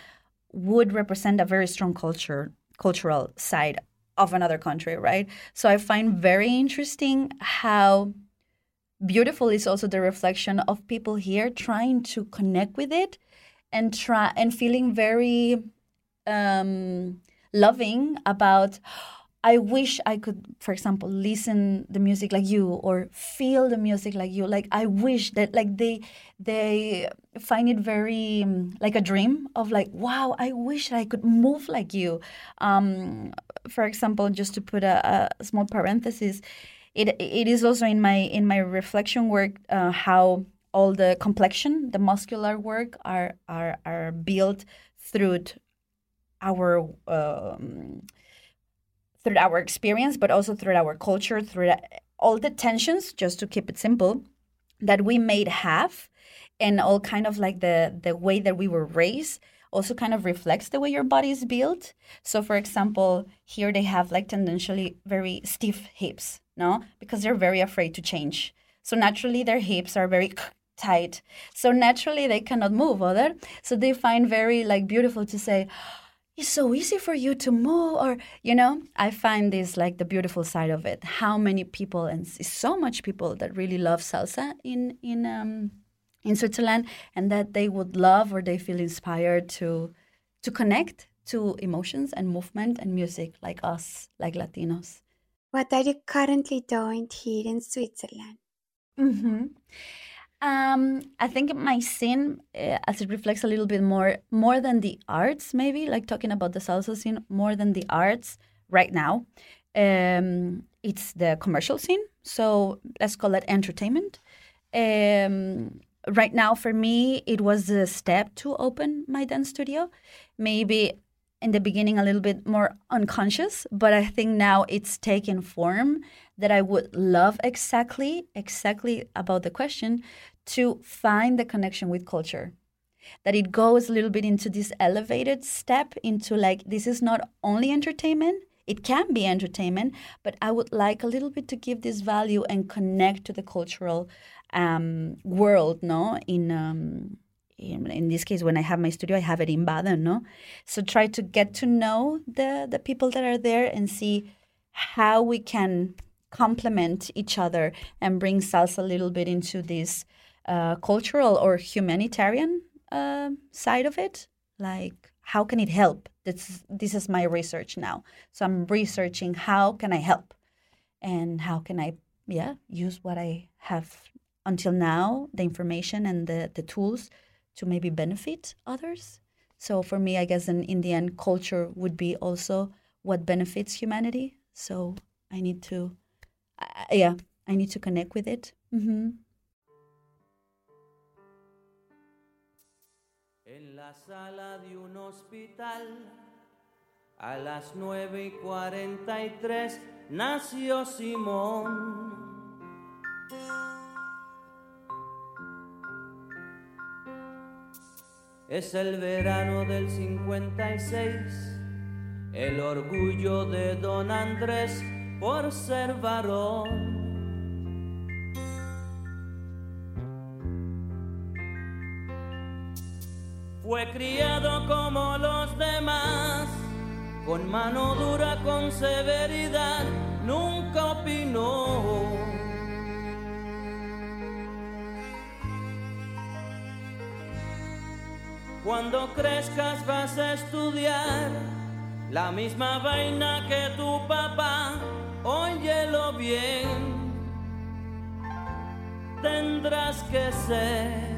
would represent a very strong culture, cultural side of another country, right? So I find very interesting how beautiful is also the reflection of people here trying to connect with it and try and feeling very um, loving about i wish i could for example listen the music like you or feel the music like you. Like i wish that like they they find it very um, like a dream of like wow i wish i could move like you. Um, for example just to put a, a small parenthesis it it is also in my in my reflection work uh, how all the complexion, the muscular work are are are built through our um, through our experience, but also through our culture, through all the tensions. Just to keep it simple, that we made have, and all kind of like the the way that we were raised also kind of reflects the way your body is built. So, for example, here they have like tendentially very stiff hips, no, because they're very afraid to change. So naturally, their hips are very tight. So naturally, they cannot move, other. So they find very like beautiful to say, it's so easy for you to move or you know i find this like the beautiful side of it how many people and so much people that really love salsa in in um in switzerland and that they would love or they feel inspired to to connect to emotions and movement and music like us like latinos What are you currently doing here in Switzerland? hmm Um, I think my scene, uh, as it reflects a little bit more, more than the arts, maybe like talking about the salsa scene, more than the arts right now. Um, it's the commercial scene, so let's call it entertainment. Um, right now, for me, it was a step to open my dance studio. Maybe in the beginning a little bit more unconscious, but I think now it's taken form that I would love exactly, exactly about the question to find the connection with culture. That it goes a little bit into this elevated step into like, this is not only entertainment, it can be entertainment, but I would like a little bit to give this value and connect to the cultural um, world, no? In, um, in in this case, when I have my studio, I have it in Baden, no? So try to get to know the the people that are there and see how we can complement each other and bring salsa a little bit into this uh, cultural or humanitarian uh, side of it. Like, how can it help? This this is my research now. So I'm researching how can I help, and how can I yeah use what I have until now, the information and the the tools to maybe benefit others. So for me, I guess in, in the end, culture would be also what benefits humanity. So I need to, uh, yeah, I need to connect with it. hmm En la sala de un hospital, a las nueve y cuarenta y tres, nació Simón. Es el verano del 56, el orgullo de don Andrés por ser varón. Fue criado como los demás, con mano dura, con severidad, nunca opinó. Cuando crezcas vas a estudiar la misma vaina que tu papá, óyelo bien. Tendrás que ser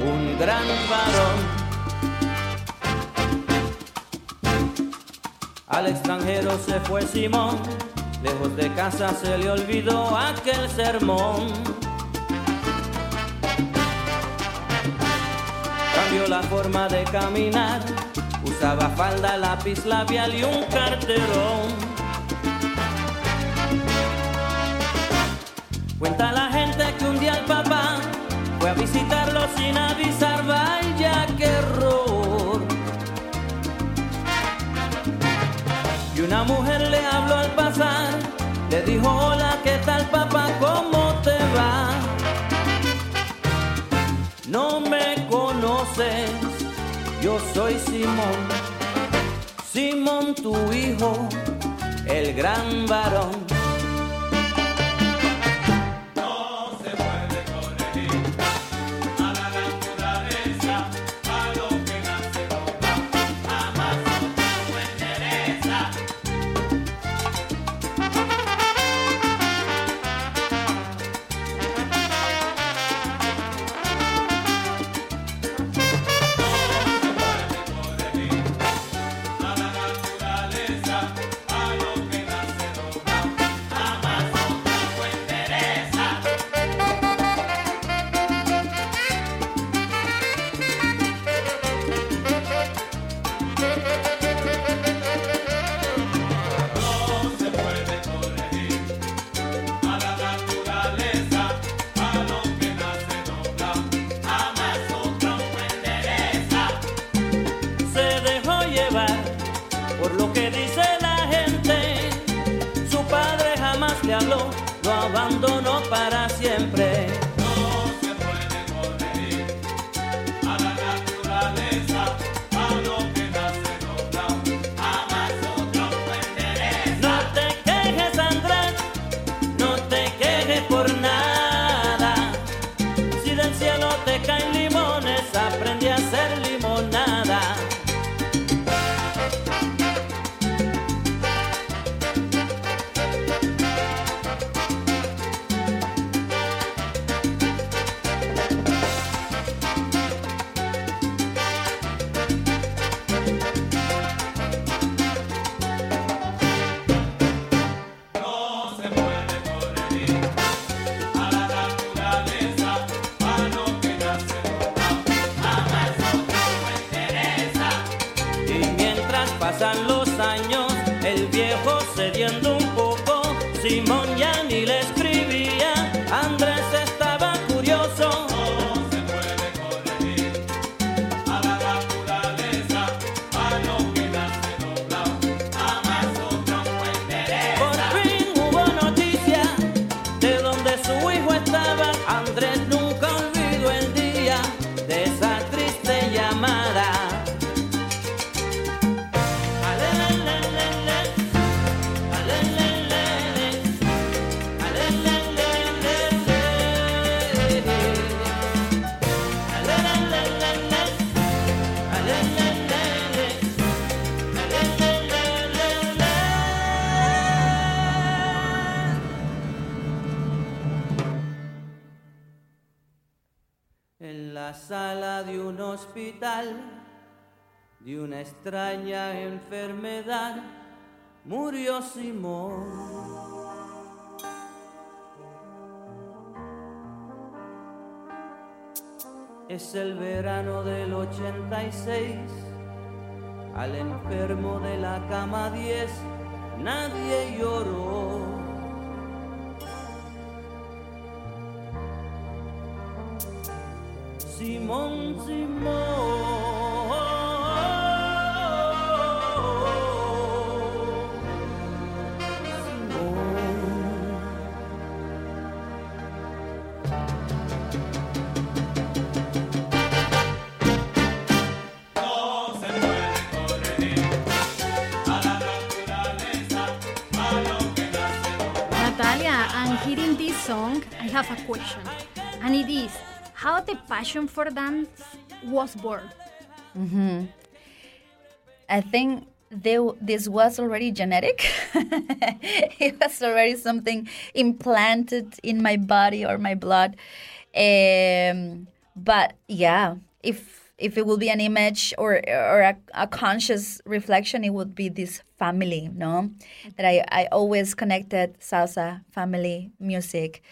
un gran varón. Al extranjero se fue Simón, lejos de casa se le olvidó aquel sermón. Cambió la forma de caminar, usaba falda, lápiz labial y un carterón. Cuenta la gente que un día el papá fue a visitarlo sin avisar, vaya qué error. Y una mujer le habló al pasar, le dijo, hola, ¿qué tal papá? Soy Simón, Simón tu hijo, el gran varón. De una extraña enfermedad, murió Simón. Es el verano del 86, al enfermo de la cama 10, nadie lloró. Simón, Natalia, have a question. And it is how the passion for dance was born. hmm I think they, this was already genetic. [laughs] it was already something implanted in my body or my blood. Um, but yeah, if if it will be an image or or a, a conscious reflection, it would be this family, no? That I, I always connected salsa, family, music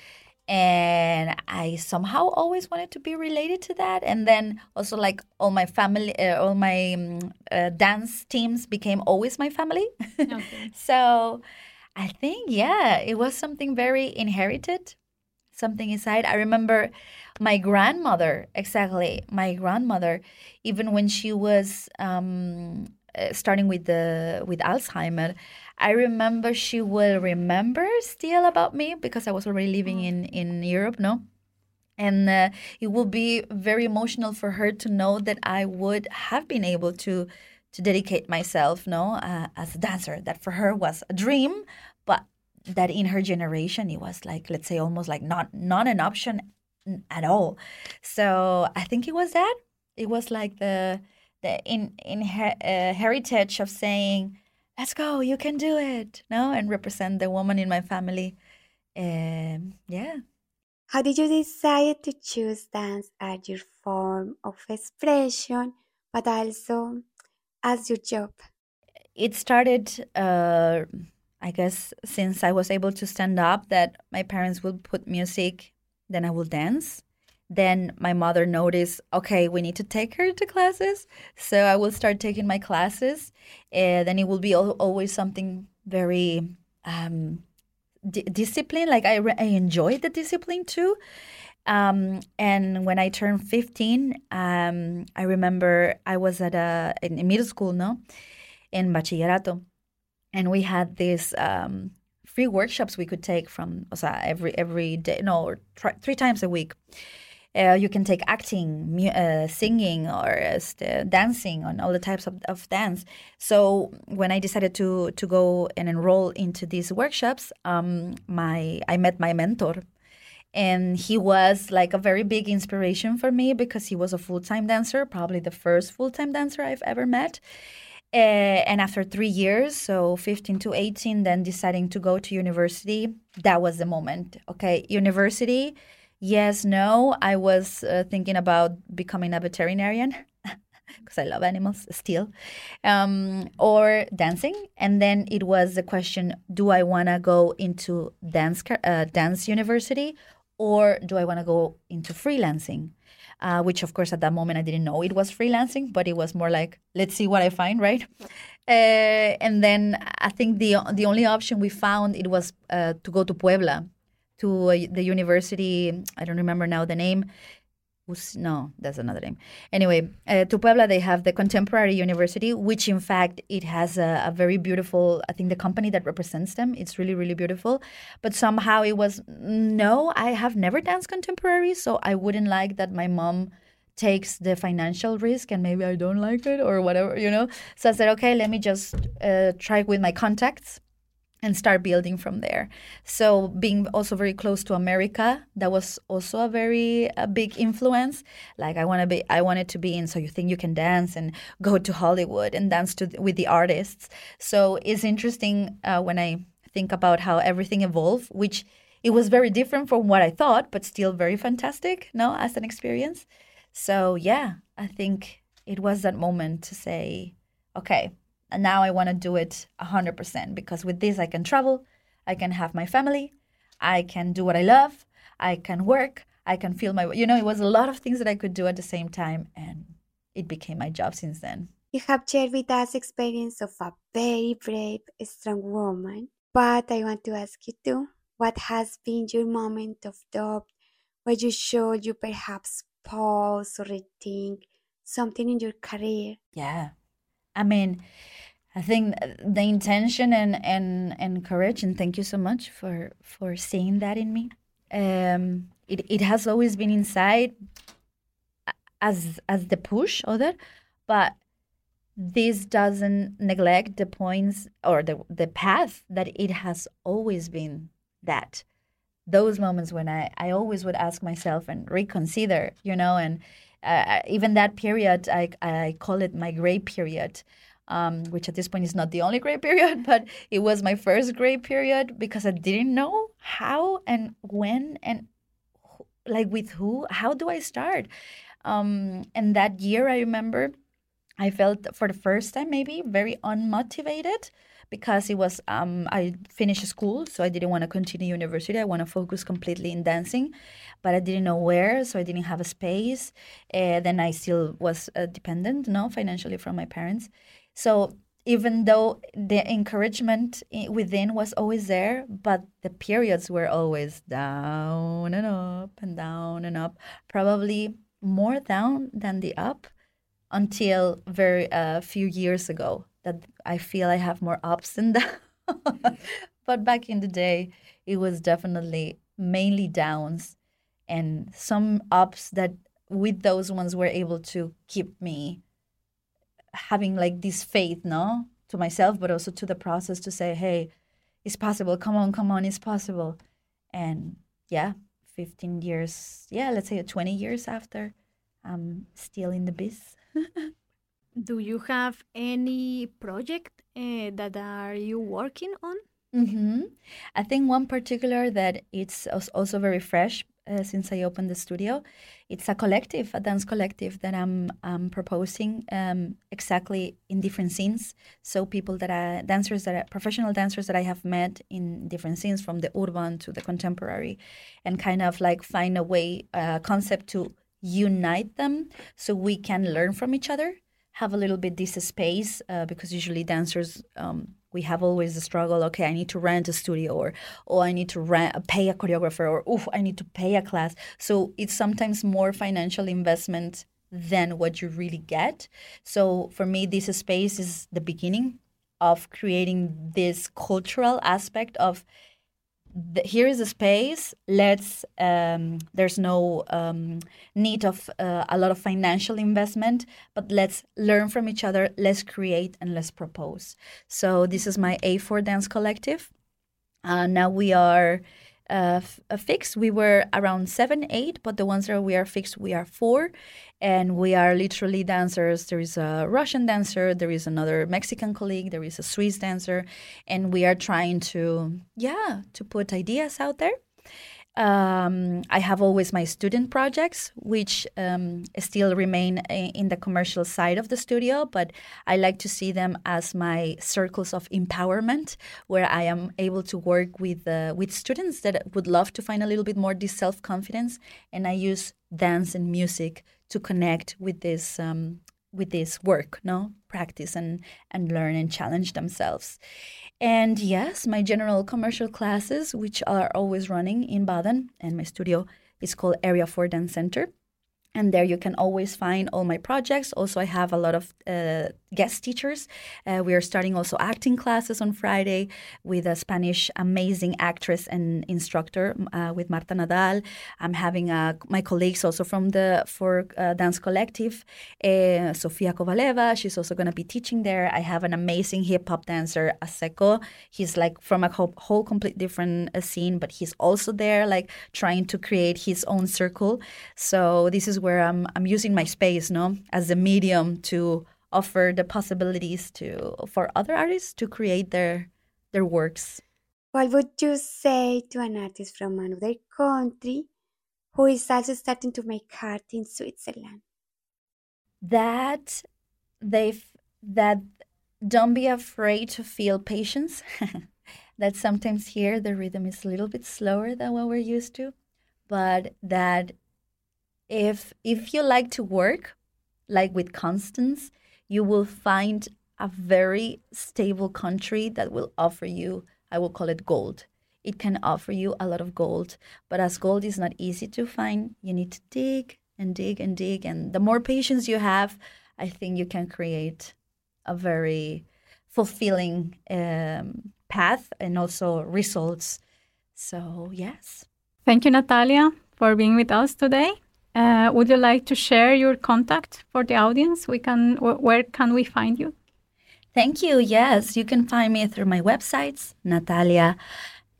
and I somehow always wanted to be related to that. And then also like all my family, uh, all my um, uh, dance teams became always my family. [laughs] so I think yeah, it was something very inherited, something inside. I remember my grandmother exactly. My grandmother, even when she was um, uh, starting with the with Alzheimer. I remember she will remember still about me because I was already living in in Europe, no? And uh, it will be very emotional for her to know that I would have been able to to dedicate myself, no, uh, as a dancer. That for her was a dream, but that in her generation it was like let's say almost like not not an option at all. So I think it was that. It was like the the in in uh, heritage of saying let's go you can do it no? And represent the woman in my family. Um, yeah. How did you decide to choose dance as your form of expression, but also as your job? it started uh, i guess since i was able to stand up that my parents would put music then i will dance then my mother noticed okay we need to take her to classes. So i will start taking my classes and then it will be always something very um, discipline like I, re- I enjoyed the discipline too. Um, and when i turned 15 um, i remember i was at a in middle school no? In bachillerato. And we had these um, free workshops we could take from o sea, every every day no three times a week uh, you can take acting, uh, singing, or uh, dancing, on all the types of, of dance. So when I decided to to go and enroll into these workshops, um, my I met my mentor, and he was like a very big inspiration for me because he was a full time dancer, probably the first full time dancer I've ever met. Uh, and after three years, so 15 to 18, then deciding to go to university, that was the moment. Okay, university, yes, no. I was uh, thinking about becoming a veterinarian [laughs] because I love animals still, um, or dancing. And then it was the question: Do I want to go into dance uh, dance university, or do I want to go into freelancing? Uh, which, of course, at that moment I didn't know it was freelancing, but it was more like, let's see what I find, right? [laughs] Uh, and then I think the the only option we found it was uh, to go to Puebla, to the university. I don't remember now the name. No, that's another name. Anyway, uh, to Puebla, they have the Contemporary University, which in fact it has a, a very beautiful. I think the company that represents them, it's really really beautiful. But somehow it was no. I have never danced contemporary, so I wouldn't like that my mom takes the financial risk and maybe I don't like it or whatever, you know. So I said, okay, let me just uh, try with my contacts and start building from there. So being also very close to America, that was also a very a big influence. Like I want to be, I wanted to be in. So you think you can dance and go to Hollywood and dance to with the artists. So it's interesting uh, when I think about how everything evolved, which it was very different from what I thought, but still very fantastic. No, as an experience. So yeah, I think it was that moment to say, okay, and now I want to do it 100% because with this I can travel, I can have my family, I can do what I love, I can work, I can feel my, you know, it was a lot of things that I could do at the same time and it became my job since then. You have shared with us experience of a very brave, strong woman. But I want to ask you too, what has been your moment of doubt where you should you perhaps pause or rethink something in your career? Yeah. I mean, I think the intention and, and, and courage, and thank you so much for, for seeing that in me. Um, it, it has always been inside as as the push it, but this doesn't neglect the points or the the path that it has always been that those moments when I, I always would ask myself and reconsider, you know, and uh, even that period, I, I call it my gray period, um, which at this point is not the only gray [laughs] period, but it was my first gray period because I didn't know how and when and like with who, how do I start? Um, and that year, I remember I felt for the first time maybe very unmotivated because it was um, I finished school, so I didn't want to continue university. I want to focus completely in dancing, but I didn't know where, so I didn't have a space. Uh, then I still was uh, dependent, no, financially from my parents. So even though the encouragement within was always there, but the periods were always down and up and down and up, probably more down than the up until very uh, few years ago that I feel I have more ups than [laughs] downs. but back in the day, it was definitely mainly downs and some ups that with those ones were able to keep me having like this faith, no, to myself, but also to the process to say, hey, it's possible. Come on, come on, it's possible. And yeah, 15 years, yeah, let's say 20 years after, I'm still in the biz. [laughs] Do you have any project uh, that are you working on? hmm I think one particular that it's also very fresh uh, since I opened the studio. It's a collective, a dance collective that I'm um, proposing um, exactly in different scenes. So people that are dancers that are professional dancers that I have met in different scenes, from the urban to the contemporary, and kind of like find a way, a concept to unite them so we can learn from each other have a little bit this space uh, because usually dancers um, we have always the struggle okay i need to rent a studio or oh i need to rent, pay a choreographer or oh i need to pay a class. So it's sometimes more financial investment than what you really get. So for me this space is the beginning of creating this cultural aspect of here is a space. Let's um, there's no um, need of uh, a lot of financial investment but let's learn from each other. Let's create and let's propose. So this is my a4 dance collective. Uh, now we are uh, f- uh, fixed we were around seven eight but the ones that we are fixed we are four. And we are literally dancers. There is a russian dancer there is another mexican colleague there is a swiss dancer. And we are trying to yeah to put ideas out there Um, I have always my student projects, which um, still remain in the commercial side of the studio, but I like to see them as my circles of empowerment, where I am able to work with uh, with students that would love to find a little bit more this self confidence, and I use dance and music to connect with this um, with this work, no practice and and learn and challenge themselves. And yes, my general commercial classes, which are always running in Baden, and my studio is called Area 4 Dance Center. And there you can always find all my projects. Also, I have a lot of uh, guest teachers. Uh, we are starting also acting classes on Friday with a Spanish amazing actress and instructor uh, with Marta Nadal. I'm having uh, my colleagues also from the for uh, Dance Collective, uh, Sofia Kovaleva. She's also going to be teaching there. I have an amazing hip hop dancer, Aseko. He's like from a whole, whole complete different uh, scene, but he's also there, like trying to create his own circle. So this is where I'm I'm using my space, no, as a medium to offer the possibilities to for other artists to create their their works. What would you say to an artist from another country who is also starting to make art in Switzerland? that they've that don't be afraid to feel patience [laughs] that sometimes here the rhythm is a little bit slower than what we're used to but that if if you like to work like with constance you will find a very stable country that will offer you i will call it gold. It can offer you a lot of gold but as gold is not easy to find you need to dig and dig and dig. And the more patience you have i think you can create a very fulfilling um, path and also results. So yes. Thank you, Natalia, for being with us today. Uh, would you like to share your contact for the audience? We can. wh- Where can we find you? Thank you. Yes, you can find me through my websites,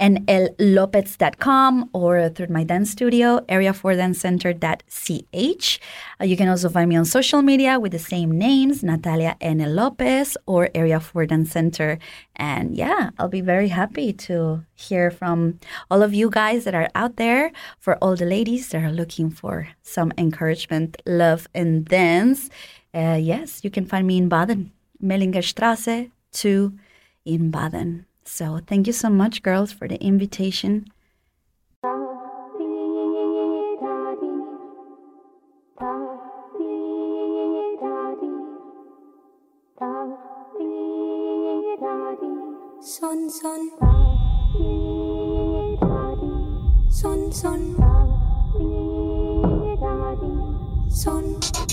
natalianllopez.com or through my dance studio, area4dancecenter.ch. Uh, you can also find me on social media with the same names, Natalia N. Lopez or Area 4 Dance Center. And yeah, I'll be very happy to hear from all of you guys that are out there, for all the ladies that are looking for some encouragement, love, and dance. Uh, yes, you can find me in Baden. Mellingerstraße 2 in Baden. So thank you so much, girls, for the invitation. Son son Son son Son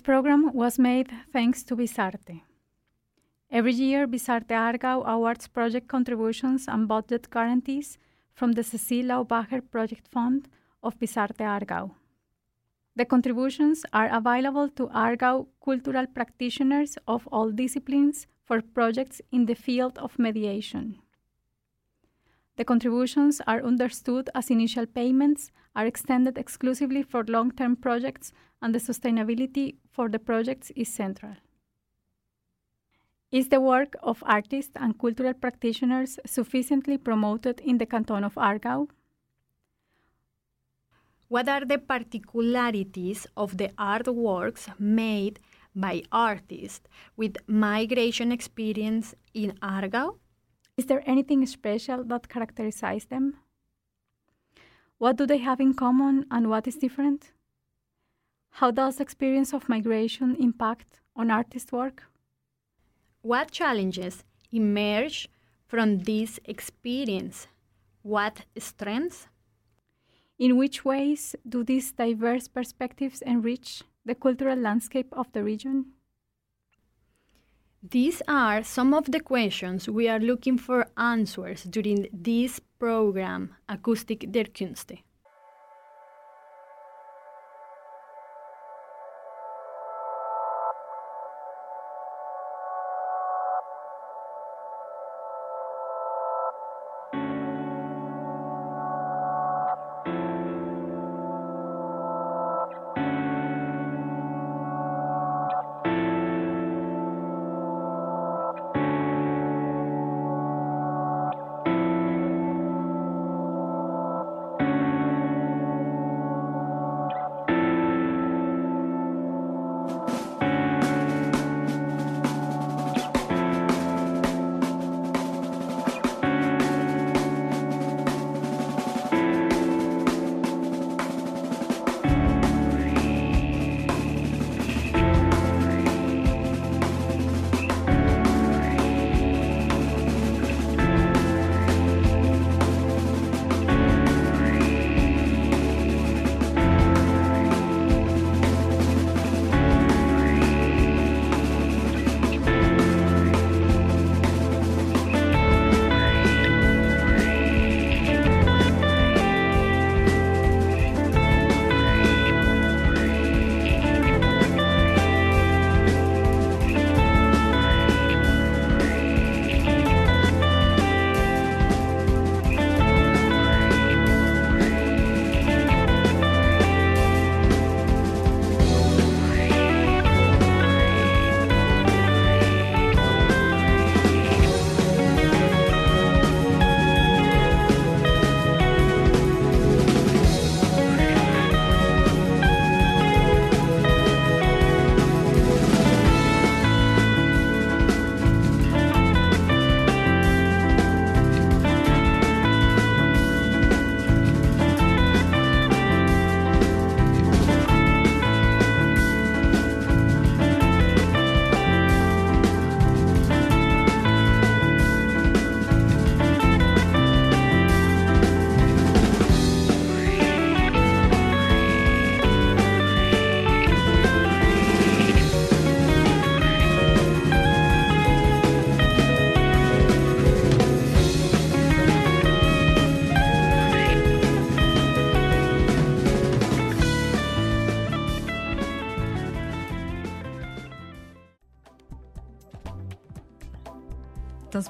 This program was made thanks to Visarte. Every year, Visarte Aargau awards project contributions and budget guarantees from the Cecile Laubacher Project Fund of Visarte Aargau. The contributions are available to Aargau cultural practitioners of all disciplines for projects in the field of mediation. The contributions are understood as initial payments, are extended exclusively for long term projects, and the sustainability for the projects is central. Is the work of artists and cultural practitioners sufficiently promoted in the canton of Aargau? What are the particularities of the artworks made by artists with migration experience in Aargau? Is there anything special that characterizes them? What do they have in common and what is different? How does experience of migration impact on artist work? What challenges emerge from this experience? What strengths? In which ways do these diverse perspectives enrich the cultural landscape of the region? These are some of the questions we are looking for answers during this program, Akustik der Künste.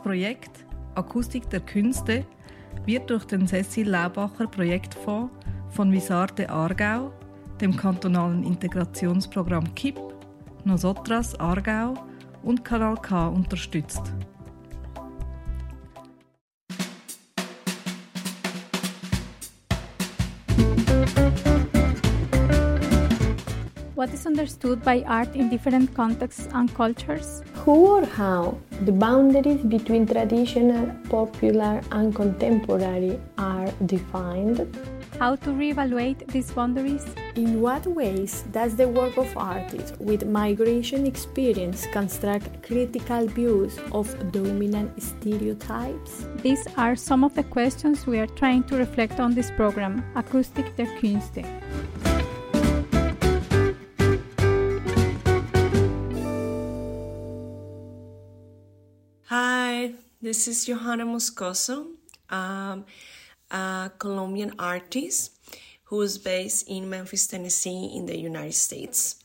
Das Projekt Akustik der Künste wird durch den Cecil Laubacher Projektfonds von Visarte Aargau, dem kantonalen Integrationsprogramm KIP, Nosotras Aargau und Kanal K unterstützt. What is understood by art in different contexts and cultures? Who or how the boundaries between traditional, popular, and contemporary are defined? How to reevaluate these boundaries? In what ways does the work of artists with migration experience construct critical views of dominant stereotypes? These are some of the questions we are trying to reflect on this program, Akustik der Künste. This is Johanna Moscoso, um, a Colombian artist who is based in Memphis, Tennessee, in the United States.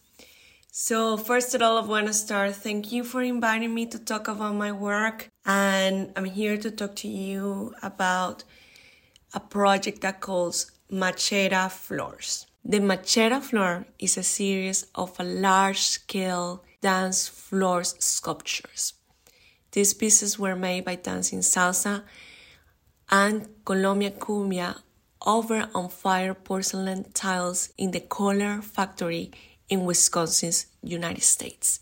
So, first of all, I want to start. Thank you for inviting me to talk about my work. And I'm here to talk to you about a project that calls Machera Floors. The Machera Floor is a series of large scale dance floors sculptures. These pieces were made by dancing salsa and Colombia cumbia over on fire porcelain tiles in the Kohler Factory in Wisconsin's United States.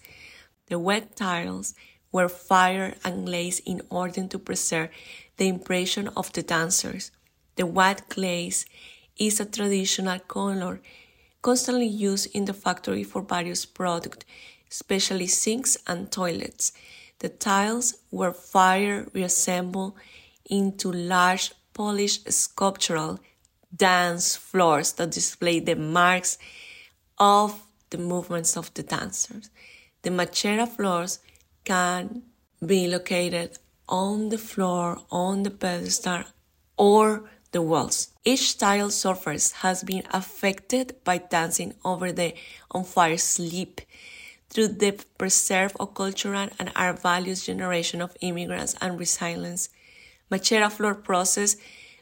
The wet tiles were fired and glazed in order to preserve the impression of the dancers. The white glaze is a traditional color constantly used in the factory for various products, especially sinks and toilets. The tiles were fire reassembled into large polished sculptural dance floors that display the marks of the movements of the dancers. The machera floors can be located on the floor, on the pedestal, or the walls. Each tile surface has been affected by dancing over the on fire sleep through the preserve of cultural and art values generation of immigrants and resilience. Machera floor process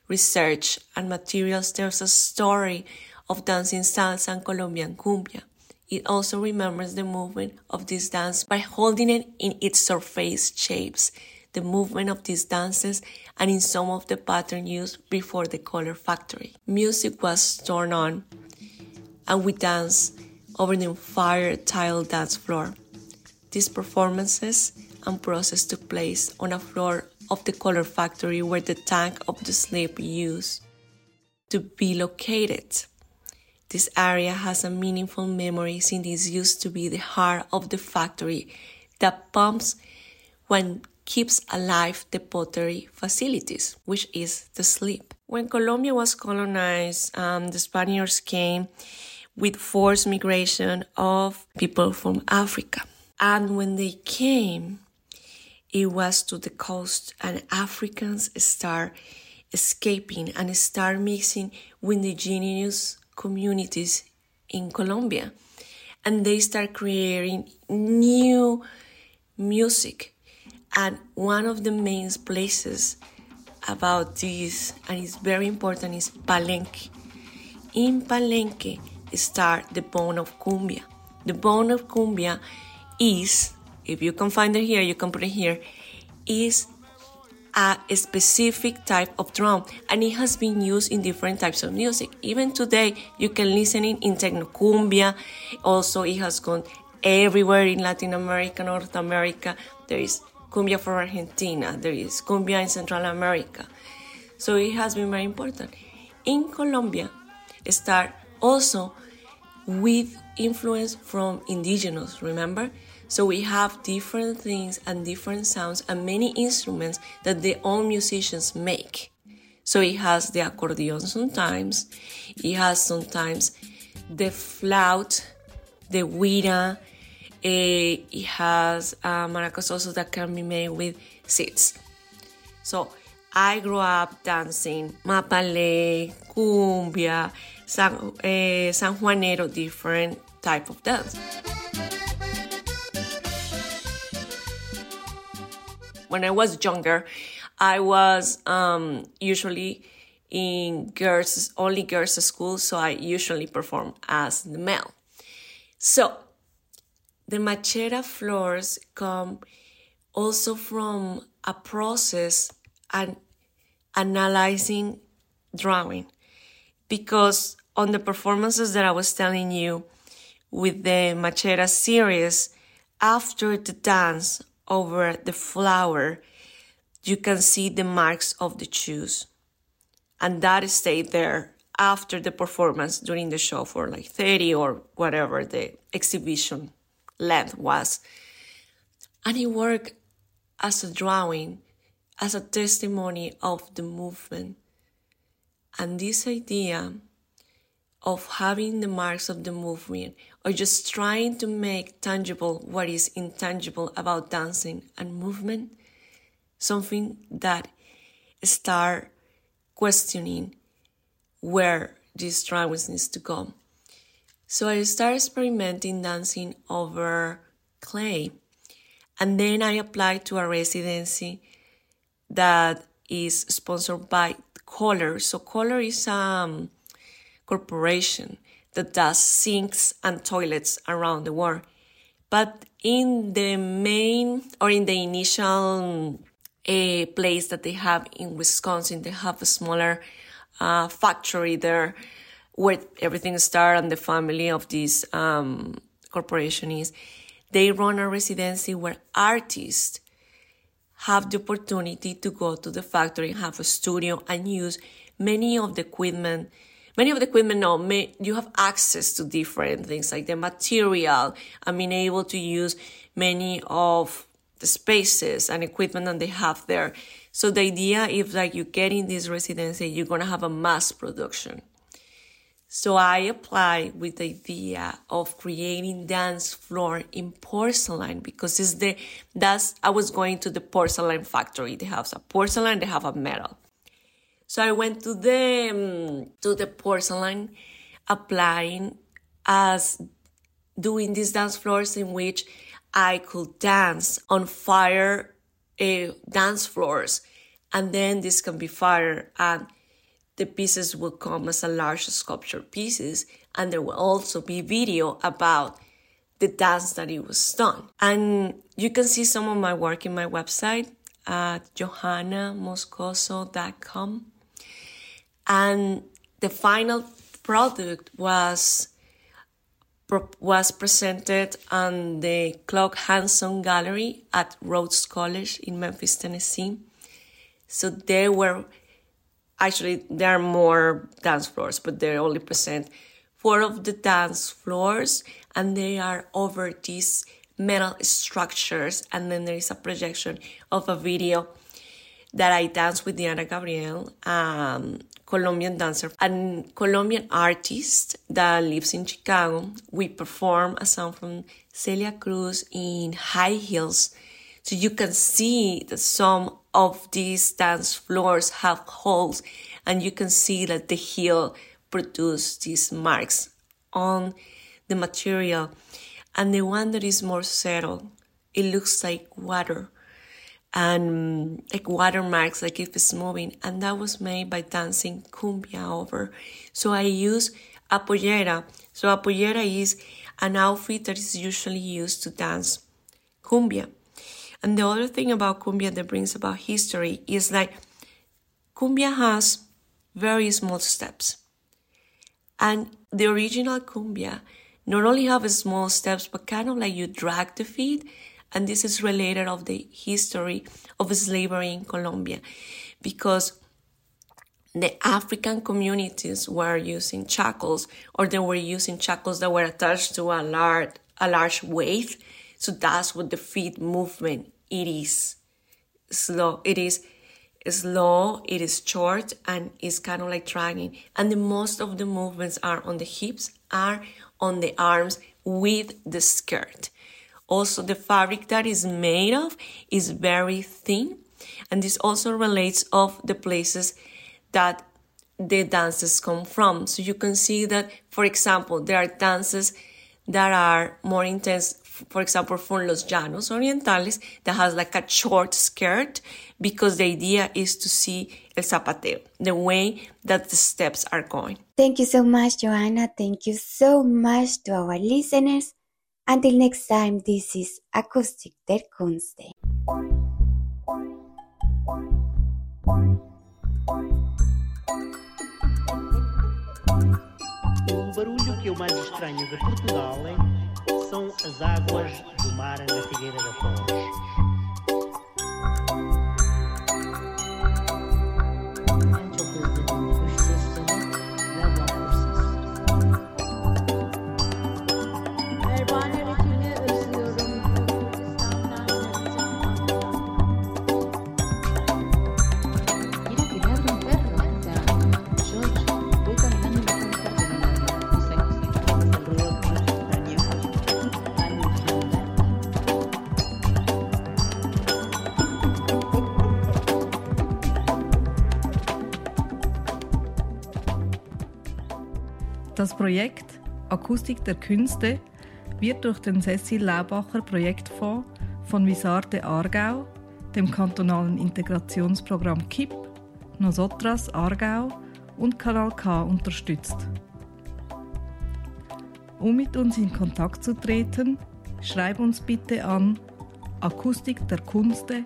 research and materials tells a story of dancing salsa and Colombian cumbia. It also remembers the movement of this dance by holding it in its surface shapes, the movement of these dances, and in some of the pattern used before the Kohler factory. Music was turned on, and we danced over the fire tile dance floor. These performances and process took place on a floor of the Kohler factory where the tank of the sleep used to be located. This area has a meaningful memory since it used to be the heart of the factory that pumps when keeps alive the pottery facilities, which is the sleep. When Colombia was colonized, um, the Spaniards came with forced migration of people from Africa. And when they came, it was to the coast, and Africans start escaping and start mixing with indigenous communities in Colombia. And they start creating new music. And one of the main places about this, and it's very important, is Palenque. In Palenque start the bone of cumbia. The bone of cumbia is, if you can find it here, you can put it here, is a specific type of drum and it has been used in different types of music. Even today, you can listen it in techno cumbia. Also, it has gone everywhere in Latin America, North America. There is cumbia for Argentina. There is cumbia in Central America. So it has been very important. In Colombia, start also with influence from indigenous, remember? So we have different things and different sounds and many instruments that the own musicians make. So it has the accordion sometimes, it has sometimes the flute, the guira, eh, it has uh, maracas also that can be made with seeds. So I grew up dancing mapale, cumbia, San, eh, San Juanero, different type of dance. When I was younger, I was um, usually in girls only girls school, so I usually perform as the male. So the machera floors come also from a process and analyzing drawing because on the performances that I was telling you with the Machera series, after the dance over the flower, you can see the marks of the shoes. And that stayed there after the performance during the show for like 30 or whatever the exhibition length was. And it worked as a drawing, as a testimony of the movement. And this idea of having the marks of the movement or just trying to make tangible what is intangible about dancing and movement something that start questioning where this drivers needs to go. So I started experimenting dancing over clay. And then I applied to a residency that is sponsored by Kohler. So Kohler is a um, corporation that does sinks and toilets around the world. But in the main or in the initial uh, place that they have in Wisconsin, they have a smaller uh, factory there where everything started and the family of this um, corporation is. They run a residency where artists have the opportunity to go to the factory have a studio and use many of the equipment many of the equipment now may, you have access to different things like the material and being able to use many of the spaces and equipment that they have there. So the idea if like you get in this residency you're going to have a mass production so I applied with the idea of creating dance floor in porcelain because it's the that's I was going to the porcelain factory. They have a porcelain, they have a metal. So I went to the um, to the porcelain, applying as doing these dance floors in which I could dance on fire uh, dance floors, and then this can be fire and the pieces will come as a large sculpture pieces and there will also be video about the dance that it was done and you can see some of my work in my website at johannamoscoso.com and the final product was was presented on the Clark Hanson Gallery at Rhodes College in Memphis, Tennessee. So they were actually there are more dance floors but they only present four of the dance floors and they are over these metal structures and then there is a projection of a video that I dance with Diana Gabriel, um, Colombian dancer and Colombian artist that lives in Chicago. We perform a song from Celia Cruz in high heels. So you can see that some of these dance floors have holes and you can see that the heel produced these marks on the material. And the one that is more settled it looks like water and like watermarks like if it's moving. And that was made by dancing cumbia over. So i use a pollera. So a pollera is an outfit that is usually used to dance cumbia and the other thing about cumbia that brings about history is that cumbia has very small steps. And the original cumbia not only have small steps, but kind of like you drag the feet. And this is related of the history of slavery in Colombia because the African communities were using shackles or they were using shackles that were attached to a large, a large weight so that's what the feet movement it is. Slow. It is slow, it is short, and it's kind of like dragging. And the most of the movements are on the hips, are on the arms with the skirt. Also, the fabric that is made of is very thin, and this also relates of the places that the dances come from. So you can see that, for example, there are dances that are more intense for example, from Los Llanos Orientales that has like a short skirt because the idea is to see el zapateo, the way that the steps are going. Thank you so much, Joanna. Thank you so much to our listeners. Until next time, this is Akustik der Künste. O barulho que eu mais estranho de Portugal hein, são as águas do mar na Figueira da Foz. Das Projekt Akustik der Künste wird durch den Cecil Laubacher Projektfonds von Visarte Aargau, dem kantonalen Integrationsprogramm KIP, Nosotras Aargau und Kanal K unterstützt. Um mit uns in Kontakt zu treten, schreib uns bitte an akustikderkunste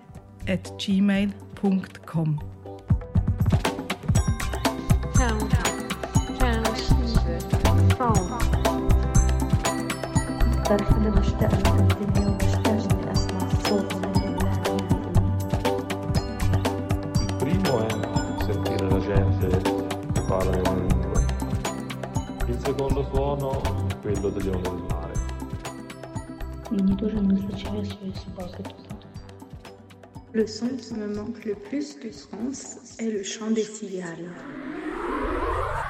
at gmail.com. تعرف أنا مشتاقة للدنيا ومشتاقة إني أسمع الصوت من الله Il primo è sentire la gente che parla nelle lingue. Il secondo suono è quello delle onde del mare. Мені дуже не вистачає своєї собаки тут. Le son qui me manque le plus de France est le chant des cigales.